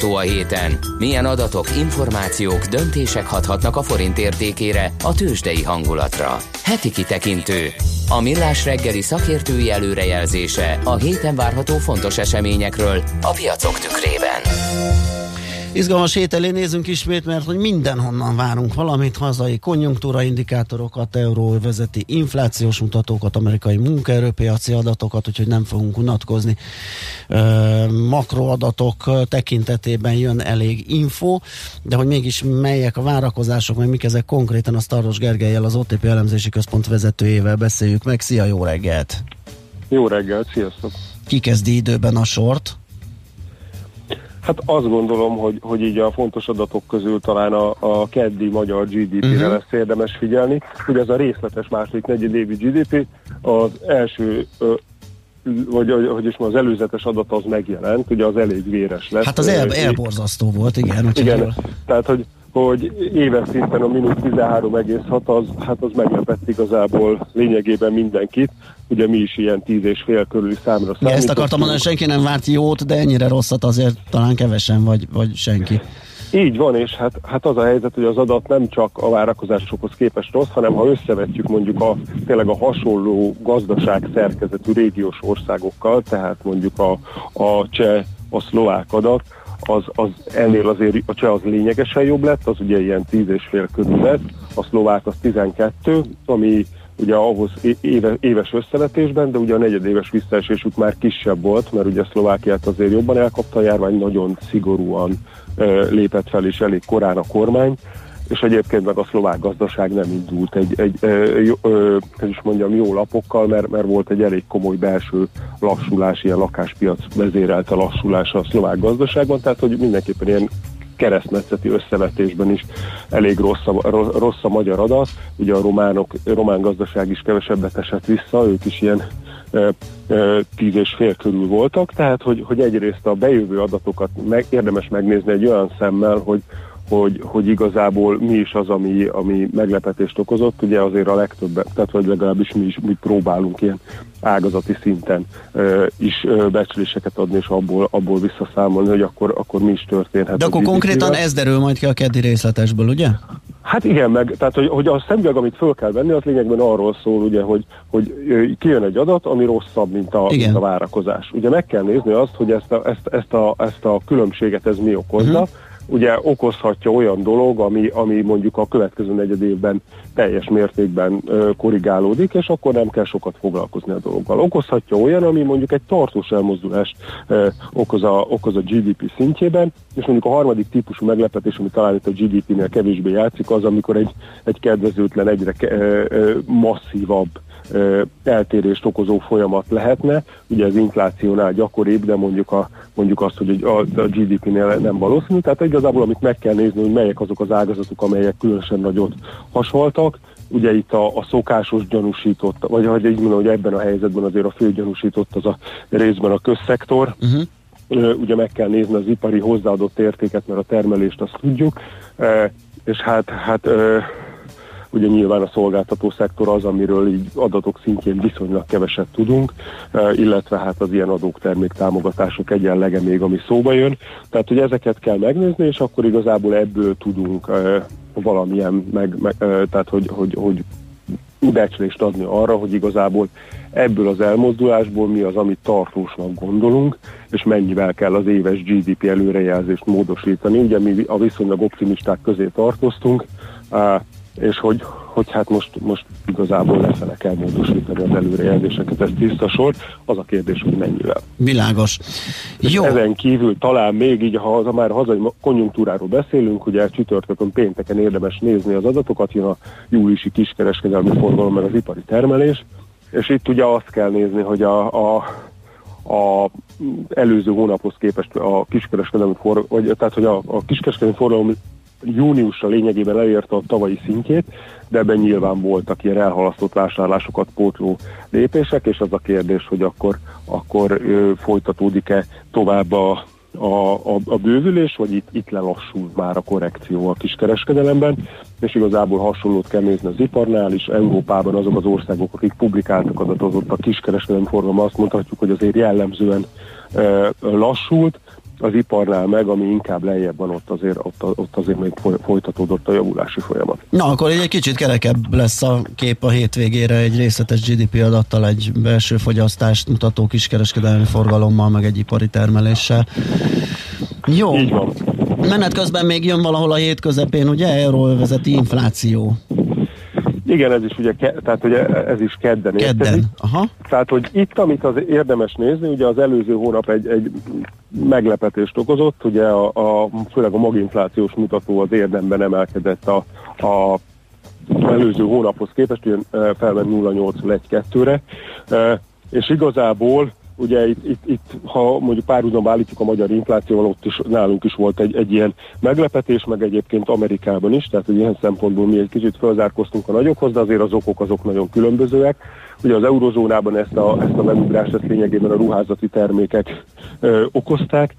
[SPEAKER 1] Várható a héten? Milyen adatok, információk, döntések hathatnak a forint értékére, a tőzsdei hangulatra? Heti kitekintő. A millás reggeli szakértői előrejelzése a héten várható fontos eseményekről a piacok tükrében.
[SPEAKER 3] Izgalmas hét elé nézünk ismét, mert hogy mindenhonnan várunk valamit, hazai konjunktúra indikátorokat, euróvezeti inflációs mutatókat, amerikai munkaerőpiaci adatokat, úgyhogy nem fogunk unatkozni. Makroadatok tekintetében jön elég info, de hogy mégis melyek a várakozások, meg mik ezek konkrétan a Staros Gergelyel, az OTP elemzési központ vezetőjével beszéljük meg. Szia, jó reggelt!
[SPEAKER 15] Jó reggelt, sziasztok!
[SPEAKER 3] Ki kezdi időben a sort?
[SPEAKER 15] Hát azt gondolom, hogy, hogy így a fontos adatok közül talán a, a keddi magyar GDP-re
[SPEAKER 3] Mhm.
[SPEAKER 15] uh-huh. lesz érdemes figyelni. Ugye ez a részletes második negyedévi GDP, az első, vagy hogy is mondjam, az előzetes adat az megjelent, ugye az elég véres lett.
[SPEAKER 3] Hát az el, elborzasztó volt, igen.
[SPEAKER 15] igen,
[SPEAKER 3] jól-
[SPEAKER 15] tehát hogy, hogy éves szinten a mínusz 13,6 az, hát az meglepett igazából lényegében mindenkit. Ugye mi is ilyen 10 és fél körüli számra
[SPEAKER 3] Ja, ezt
[SPEAKER 15] számítottunk.
[SPEAKER 3] akartam mondani, senki nem várt jót, de ennyire rosszat azért talán kevesen, vagy, vagy senki.
[SPEAKER 15] Így van, és hát, hát az a helyzet, hogy az adat nem csak a várakozásokhoz képest rossz, hanem ha összevetjük mondjuk a, tényleg a hasonló gazdaság szerkezetű régiós országokkal, tehát mondjuk a, a cseh, a szlovák adat, az, az ennél azért a cseh az lényegesen jobb lett, az ugye ilyen 10 és fél körül lett, a szlovák az 12, ami ugye ahhoz éve, éves összevetésben, de ugye a negyedéves visszaesésük már kisebb volt, mert ugye Szlovákiát azért jobban elkapta a járvány, nagyon szigorúan lépett fel és elég korán a kormány, és egyébként meg a szlovák gazdaság nem indult egy, egy ö, ö, hogy is mondjam, jó lapokkal, mert, mert volt egy elég komoly belső lassulás, ilyen lakáspiac vezérelte lassulás a szlovák gazdaságban, tehát hogy mindenképpen ilyen keresztmetszeti összevetésben is elég rossz a, ro- rossz a magyar adat. Ugye a románok, román gazdaság is kevesebbet esett vissza, ők is ilyen ö, ö, tíz és fél körül voltak, tehát hogy, hogy egyrészt a bejövő adatokat meg, érdemes megnézni egy olyan szemmel, hogy hogy, hogy igazából mi is az, ami, ami meglepetést okozott, ugye azért a legtöbb, tehát vagy legalábbis mi is mi próbálunk ilyen ágazati szinten ö, is ö, becsléseket adni, és abból, abból visszaszámolni, hogy akkor, akkor mi is történhet.
[SPEAKER 3] De akkor konkrétan ez derül majd ki a keddi részletesből, ugye?
[SPEAKER 15] Hát igen, meg, tehát hogy, hogy a szemüveg, amit föl kell venni, az lényegben arról szól, ugye, hogy, hogy kijön egy adat, ami rosszabb, mint a, mint a várakozás. Ugye meg kell nézni azt, hogy ezt a, ezt, ezt a, ezt a különbséget ez mi okozza. Uh-huh. Ugye okozhatja olyan dolog, ami, ami mondjuk a következő negyed évben teljes mértékben ö, korrigálódik, és akkor nem kell sokat foglalkozni a dologgal. Okozhatja olyan, ami mondjuk egy tartós elmozdulást ö, okoz, a, okoz a GDP szintjében, és mondjuk a harmadik típusú meglepetés, ami talán itt a GDP-nél kevésbé játszik, az, amikor egy, egy kedvezőtlen, egyre ö, ö, masszívabb eltérést okozó folyamat lehetne. Ugye az inflációnál gyakoribb, de mondjuk, a, mondjuk azt, hogy a, a GDP-nél nem valószínű. Tehát igazából, amit meg kell nézni, hogy melyek azok az ágazatok, amelyek különösen nagyot hasonltak. Ugye itt a, a szokásos gyanúsított, vagy hogy így mondom, hogy ebben a helyzetben azért a fő gyanúsított az a részben a közszektor.
[SPEAKER 3] Uh-huh.
[SPEAKER 15] Ugye meg kell nézni az ipari hozzáadott értéket, mert a termelést azt tudjuk, és hát, hát ugye nyilván a szolgáltató szektor az, amiről így adatok szintjén viszonylag keveset tudunk, ö, illetve hát az ilyen adók termék támogatások egyenlege még, ami szóba jön. Tehát, hogy ezeket kell megnézni, és akkor igazából ebből tudunk ö, valamilyen, meg, meg, ö, tehát, hogy, hogy, hogy becslést adni arra, hogy igazából ebből az elmozdulásból mi az, amit tartósnak gondolunk, és mennyivel kell az éves GDP előrejelzést módosítani. Ugye mi a viszonylag optimisták közé tartoztunk, és hogy, hogy hát most, most igazából lefele kell módosítani az előrejelzéseket, ez tiszta sor. Az a kérdés, hogy mennyivel.
[SPEAKER 3] Világos.
[SPEAKER 15] És ezen kívül talán még így, ha az, már hazai konjunktúráról beszélünk, ugye csütörtökön, pénteken érdemes nézni az adatokat, jön a júliusi kiskereskedelmi forgalom, meg az ipari termelés, és itt ugye azt kell nézni, hogy a, a, a előző hónaphoz képest a kiskereskedelmi forgalom, vagy, tehát hogy a, a kiskereskedelmi forgalom júniusra lényegében elérte a tavalyi szintjét, de ebben nyilván voltak ilyen elhalasztott vásárlásokat pótló lépések, és az a kérdés, hogy akkor, akkor folytatódik-e tovább a, a, a, a bővülés, vagy itt, itt lelassul már a korrekció a kiskereskedelemben, és igazából hasonlót kell nézni az iparnál is, Európában azok az országok, akik publikáltak adatot, ott a kiskereskedelem forgalma azt mondhatjuk, hogy azért jellemzően ö, lassult, az iparnál meg, ami inkább lejjebb van, ott azért, ott, ott azért még foly- folytatódott a javulási folyamat.
[SPEAKER 3] Na, akkor így egy kicsit kerekebb lesz a kép a hétvégére egy részletes GDP adattal, egy belső fogyasztást mutató kiskereskedelmi forgalommal, meg egy ipari termeléssel. Jó.
[SPEAKER 15] Így van.
[SPEAKER 3] Menet közben még jön valahol a hét közepén, ugye, euróvezeti infláció.
[SPEAKER 15] Igen, ez is ugye, ke- tehát ugye ez is kedden
[SPEAKER 3] Kedden,
[SPEAKER 15] érkezik.
[SPEAKER 3] aha.
[SPEAKER 15] Tehát, hogy itt, amit az érdemes nézni, ugye az előző hónap egy, egy meglepetést okozott, ugye a, a, főleg a maginflációs mutató az érdemben emelkedett a, a előző hónaphoz képest, ugye eh, felment 0,8-1-2-re, eh, és igazából ugye itt, itt, itt ha mondjuk párhuzamba állítjuk a magyar inflációval, ott is nálunk is volt egy, egy ilyen meglepetés, meg egyébként Amerikában is, tehát ilyen szempontból mi egy kicsit fölzárkoztunk a nagyokhoz, de azért az okok azok nagyon különbözőek. Ugye az eurozónában ezt a, ezt a megugrást ezt lényegében a ruházati termékek ö, okozták,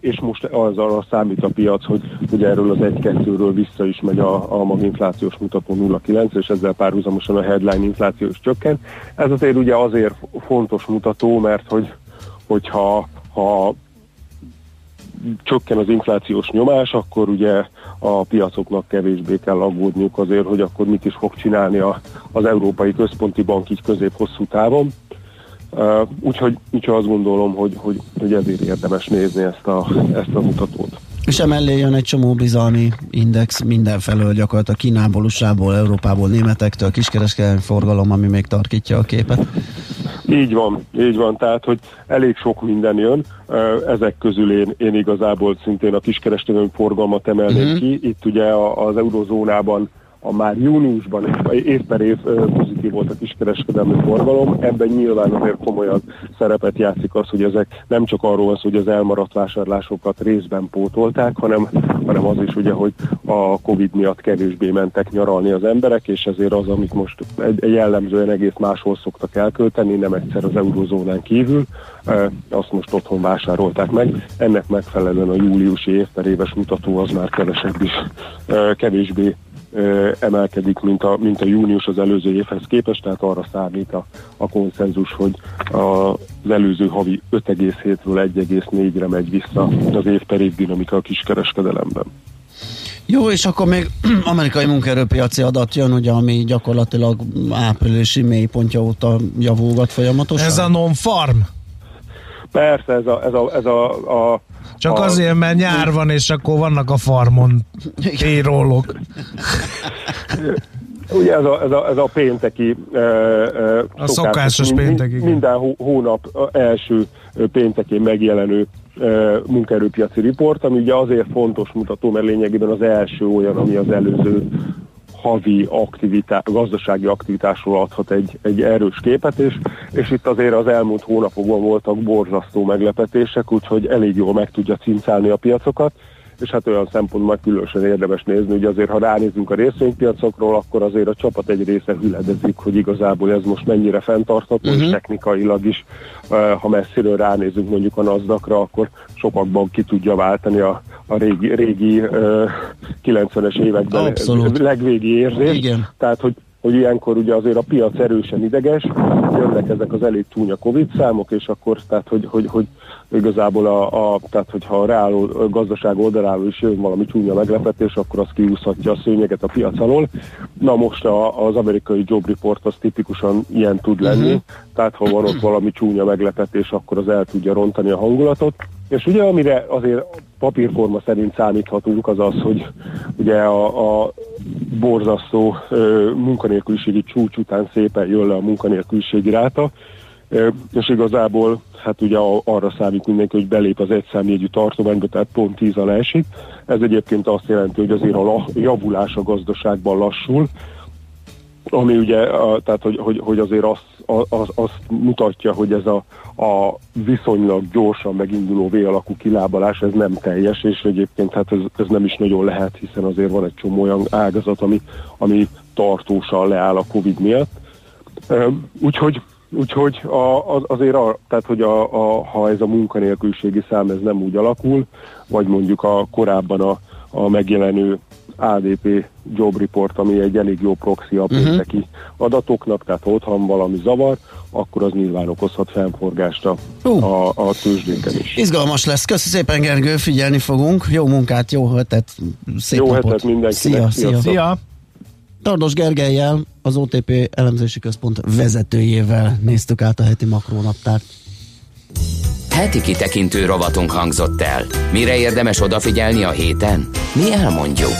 [SPEAKER 15] és most az arra számít a piac, hogy ugye erről az 1-2-ről vissza is megy a, a maginflációs mutató 0,9, és ezzel párhuzamosan a headline infláció is csökken. Ez azért ugye azért fontos mutató, mert hogy, hogyha ha csökken az inflációs nyomás, akkor ugye a piacoknak kevésbé kell aggódniuk azért, hogy akkor mit is fog csinálni a, az Európai Központi Bank így közép-hosszú távon. Uh, úgyhogy, úgyhogy azt gondolom, hogy, hogy, hogy ezért érdemes nézni ezt a, ezt a mutatót.
[SPEAKER 3] És emellé jön egy csomó bizalmi index mindenfelől, gyakorlatilag Kínából, USA-ból, Európából, németektől, kiskereskedelmi forgalom, ami még tarkítja a képet.
[SPEAKER 15] Így van, így van, tehát, hogy elég sok minden jön, ezek közül én, én igazából szintén a kiskereskedelmi forgalmat emelném
[SPEAKER 3] Mhm.
[SPEAKER 15] ki. Itt ugye az eurozónában a már júniusban év év pozitív volt a kiskereskedelmi forgalom, ebben nyilván azért komolyan szerepet játszik az, hogy ezek nem csak arról szó, hogy az elmaradt vásárlásokat részben pótolták, hanem, hanem az is ugye, hogy a Covid miatt kevésbé mentek nyaralni az emberek, és ezért az, amit most egy, jellemzően egész máshol szoktak elkölteni, nem egyszer az eurozónán kívül, azt most otthon vásárolták meg. Ennek megfelelően a júliusi év mutató az már kevesebb is, kevésbé emelkedik, mint a, mint a június az előző évhez képest, tehát arra számít a, a konszenzus, hogy a, az előző havi 5,7-ről 1,4-re megy vissza az év per év dinamika a kiskereskedelemben.
[SPEAKER 3] Jó, és akkor még <clears throat> amerikai munkaerőpiaci adat jön, ugye, ami gyakorlatilag áprilisi mélypontja óta javulgat folyamatosan.
[SPEAKER 4] Ez a non-farm?
[SPEAKER 15] Persze, ez a, ez a, ez a, a
[SPEAKER 4] Csak
[SPEAKER 15] a,
[SPEAKER 4] azért, mert nyár van, és akkor vannak a farmon payrollok.
[SPEAKER 15] Ugye ez a, ez a, ez a pénteki uh,
[SPEAKER 4] A szokásos péntek, igen.
[SPEAKER 15] Minden hó, hónap első péntekén megjelenő uh, munkaerőpiaci riport, ami ugye azért fontos mutató, mert lényegében az első olyan, ami az előző havi aktivitá, gazdasági aktivitásról adhat egy, egy erős képet, és, és itt azért az elmúlt hónapokban voltak borzasztó meglepetések, úgyhogy elég jól meg tudja cincálni a piacokat, és hát olyan szempontból különösen érdemes nézni, hogy azért ha ránézünk a részvénypiacokról, akkor azért a csapat egy része hüledezik, hogy igazából ez most mennyire fenntartható, uh-huh. és technikailag is, ha messziről ránézünk mondjuk a NASDAQ-ra, akkor sokakban ki tudja váltani a, a régi, régi eh, 90-es években
[SPEAKER 3] Abszolút.
[SPEAKER 15] legvégi érzést.
[SPEAKER 3] Igen.
[SPEAKER 15] Tehát, hogy hogy ilyenkor ugye azért a piac erősen ideges, jönnek ezek az elég csúnya Covid számok, és akkor tehát, hogy, hogy, hogy igazából a, a tehát, hogyha a reál gazdaság oldaláról is jön valami csúnya meglepetés, akkor az kiúszhatja a szőnyeget a piac alól. Na most a, az amerikai job report az tipikusan ilyen tud lenni, uh-huh. tehát ha van ott valami csúnya meglepetés, akkor az el tudja rontani a hangulatot. És ugye amire azért papírforma szerint számíthatunk az az, hogy ugye a, a borzasztó ö, munkanélküliségi csúcs után szépen jön le a munkanélküliségi ráta, és igazából hát ugye arra számít mindenki, hogy belép az egyszámjegyű tartományba, tehát pont 10 alá esik. Ez egyébként azt jelenti, hogy azért a javulás a gazdaságban lassul, ami ugye, tehát hogy, hogy, hogy azért azt, az, azt mutatja, hogy ez a, a viszonylag gyorsan meginduló V-alakú kilábalás, ez nem teljes, és egyébként hát ez, ez nem is nagyon lehet, hiszen azért van egy csomó olyan ágazat, ami, ami tartósan leáll a Covid miatt. Úgyhogy Úgyhogy a, az, azért, a, tehát, hogy a, a, ha ez a munkanélküliségi szám ez nem úgy alakul, vagy mondjuk a korábban a, a megjelenő ADP Job Report, ami egy elég jó proxy a pénteki uh-huh. adatoknak, tehát ha ott van valami zavar, akkor az nyilván okozhat fennforgást a,
[SPEAKER 3] uh.
[SPEAKER 15] a, a tőzsdéken is.
[SPEAKER 3] Izgalmas lesz. Köszi szépen, Gergő, figyelni fogunk. Jó munkát, jó hetet, szép
[SPEAKER 15] jó
[SPEAKER 3] napot.
[SPEAKER 15] hetet mindenkinek.
[SPEAKER 3] Szia, szia.
[SPEAKER 4] Szia!
[SPEAKER 3] Tardos Gergelyel, az OTP elemzési központ vezetőjével néztük át a heti makrónaptárt.
[SPEAKER 1] Heti kitekintő rovatunk hangzott el. Mire érdemes odafigyelni a héten? Mi elmondjuk.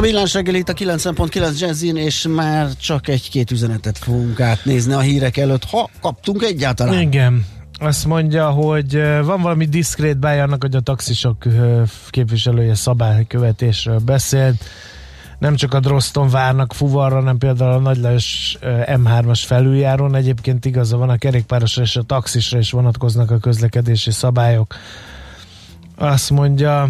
[SPEAKER 3] A millás reggel itt a 90.9 Jazzin, és már csak egy-két üzenetet fogunk átnézni a hírek előtt, ha kaptunk egyáltalán.
[SPEAKER 4] Igen. Azt mondja, hogy van valami diszkrét báj annak, hogy a taxisok képviselője szabálykövetésről beszélt. Nem csak a Droston várnak fuvarra, hanem például a Nagy Lajos ö, M3-as felüljárón. Egyébként igaza van, a kerékpárosra és a taxisra is vonatkoznak a közlekedési szabályok. Azt mondja,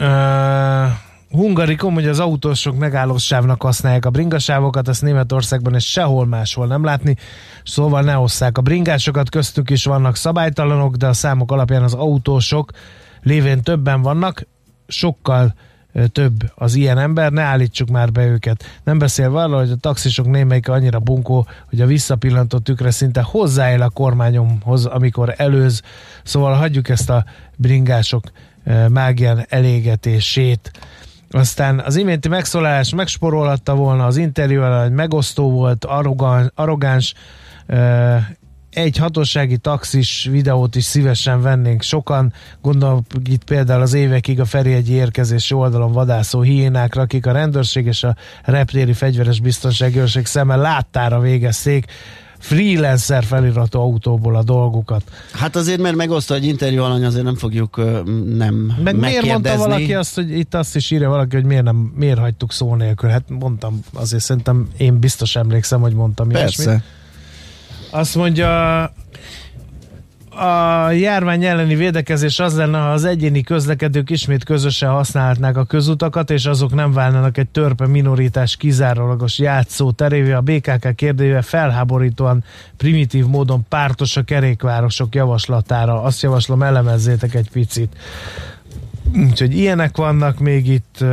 [SPEAKER 4] Uh, Hungarikum, hogy az autósok megállósávnak használják a bringasávokat, ezt Németországban és sehol máshol nem látni, szóval ne osszák a bringásokat, köztük is vannak szabálytalanok, de a számok alapján az autósok lévén többen vannak, sokkal több az ilyen ember, ne állítsuk már be őket. Nem beszélve arról, hogy a taxisok némelyike annyira bunkó, hogy a visszapillantott tükre szinte hozzáél a kormányomhoz, amikor előz, szóval hagyjuk ezt a bringások mágián elégetését. Aztán az iménti megszólalás megsporolhatta volna az interjú, hogy megosztó volt, arrogáns, arrogáns egy hatósági taxis videót is szívesen vennénk sokan. Gondolok itt például az évekig a Ferihegyi érkezési oldalon vadászó hiénákra, akik a rendőrség és a reptéri fegyveres biztonsági őrség szeme láttára végezték freelancer feliratú autóból a dolgukat.
[SPEAKER 3] Hát azért, mert megosztja egy interjú alany, azért nem fogjuk nem
[SPEAKER 4] Meg miért mondta valaki azt, hogy itt azt is írja valaki, hogy miért, nem, miért hagytuk szó nélkül? Hát mondtam, azért szerintem én biztos emlékszem, hogy mondtam
[SPEAKER 3] Persze.
[SPEAKER 4] ilyesmit. Azt mondja, a járvány elleni védekezés az lenne, ha az egyéni közlekedők ismét közösen használhatnák a közutakat, és azok nem válnának egy törpe minoritás kizárólagos játszó terévé. A BKK kérdéve felháborítóan primitív módon pártos a kerékvárosok javaslatára. Azt javaslom, elemezzétek egy picit. Úgyhogy ilyenek vannak még itt.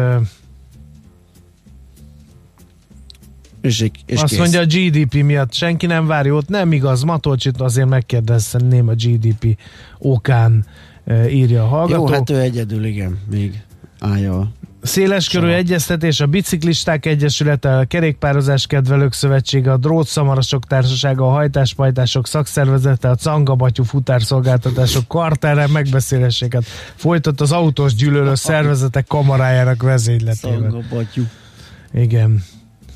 [SPEAKER 3] És, és
[SPEAKER 4] Azt
[SPEAKER 3] kész.
[SPEAKER 4] mondja a GDP miatt senki nem vár jót, nem igaz, Matolcsit azért megkérdezném a GDP okán e, írja a hallgató.
[SPEAKER 3] Jó, hát ő egyedül, igen, még állja
[SPEAKER 4] Széleskörű egyeztetés a Biciklisták Egyesülete, a Kerékpározás Kedvelők Szövetsége, a Drótszamarasok Társasága, a Hajtáspajtások Szakszervezete, a Cangabatyú Futárszolgáltatások kartára megbeszéléseket folytat az autós gyűlölő szervezetek kamarájának vezényletében.
[SPEAKER 3] Szangabatyú.
[SPEAKER 4] Igen.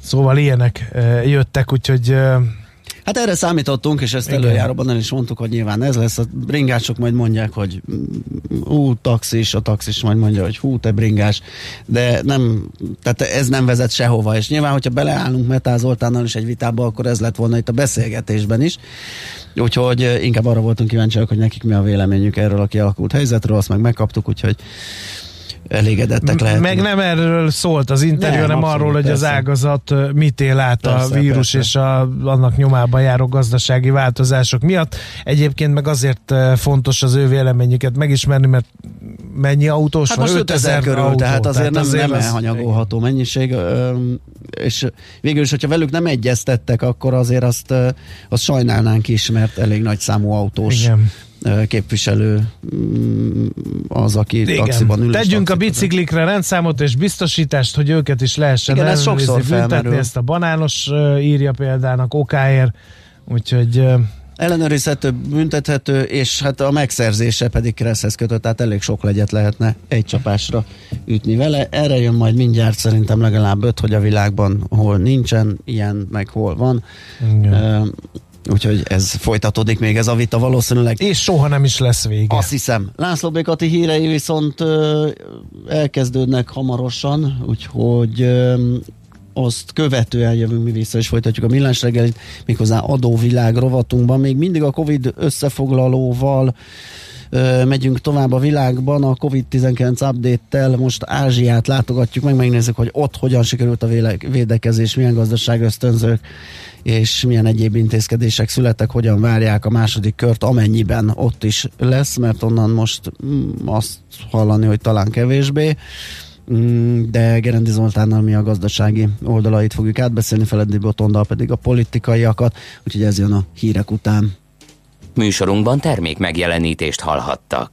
[SPEAKER 4] Szóval ilyenek e, jöttek, úgyhogy e,
[SPEAKER 3] Hát erre számítottunk, és ezt
[SPEAKER 4] Igen.
[SPEAKER 3] előjáróban el is mondtuk, hogy nyilván ez lesz. A bringások majd mondják, hogy mm, ú, taxis, a taxis majd mondja, hogy hú, te bringás, de nem, tehát ez nem vezet sehova, és nyilván, hogyha beleállunk Metál Zoltánnal is egy vitába, akkor ez lett volna itt a beszélgetésben is. Úgyhogy eh, inkább arra voltunk kíváncsiak, hogy nekik mi a véleményük erről a kialakult helyzetről, azt meg megkaptuk, úgyhogy elégedettek lehetünk.
[SPEAKER 4] Meg nem erről szólt az interjú,
[SPEAKER 3] Nem,
[SPEAKER 4] hanem arról, hogy az ágazat mit él át a
[SPEAKER 3] Persze,
[SPEAKER 4] vírus
[SPEAKER 3] persze.
[SPEAKER 4] és a, annak nyomában járó gazdasági változások miatt. Egyébként meg azért fontos az ő véleményüket megismerni, mert mennyi autós
[SPEAKER 3] Hát
[SPEAKER 4] van?
[SPEAKER 3] most 5000 körül,
[SPEAKER 4] autó,
[SPEAKER 3] tehát azért nem, nem
[SPEAKER 4] az-
[SPEAKER 3] elhanyagolható mennyiség, öm, és végül is, hogyha velük nem egyeztettek, akkor azért azt, azt sajnálnánk is, mert elég nagy számú autós
[SPEAKER 4] Igen.
[SPEAKER 3] Képviselő mm, az, aki taxiban ül.
[SPEAKER 4] Tegyünk a biciklikre rendszámot és biztosítást, hogy őket is lehessen
[SPEAKER 3] Igen, ez sokszor
[SPEAKER 4] büntetni. Ezt a banános írja példának okáért, úgyhogy
[SPEAKER 3] Ellenőrizhető, büntethető, és hát a megszerzése pedig kereszt kötött, tehát elég sok legyet lehetne egy csapásra ütni vele. Erre jön majd mindjárt szerintem legalább öt, hogy a világban hol nincsen ilyen, meg hol van. Ö, Úgyhogy ez folytatódik még ez a vita valószínűleg.
[SPEAKER 4] És soha nem is lesz vége.
[SPEAKER 3] Azt hiszem. László Békati hírei viszont ö, elkezdődnek hamarosan, úgyhogy ö, azt követően jövünk mi vissza, és folytatjuk a millás reggelit, méghozzá adóvilág rovatunkban. Még mindig a Covid összefoglalóval ö, megyünk tovább a világban, a Covid-19 update-tel most Ázsiát látogatjuk meg, megnézzük, hogy ott hogyan sikerült a véle- védekezés, milyen gazdaság ösztönzők és milyen egyéb intézkedések születtek, hogyan várják a második kört, amennyiben ott is lesz, mert onnan most mm, azt hallani, hogy talán kevésbé. Mm, De Gerendi Zoltánnal mi a gazdasági oldalait fogjuk átbeszélni, Feledi Botondal pedig a politikaiakat, úgyhogy ez jön a hírek után.
[SPEAKER 1] Műsorunkban termék megjelenítést hallhattak.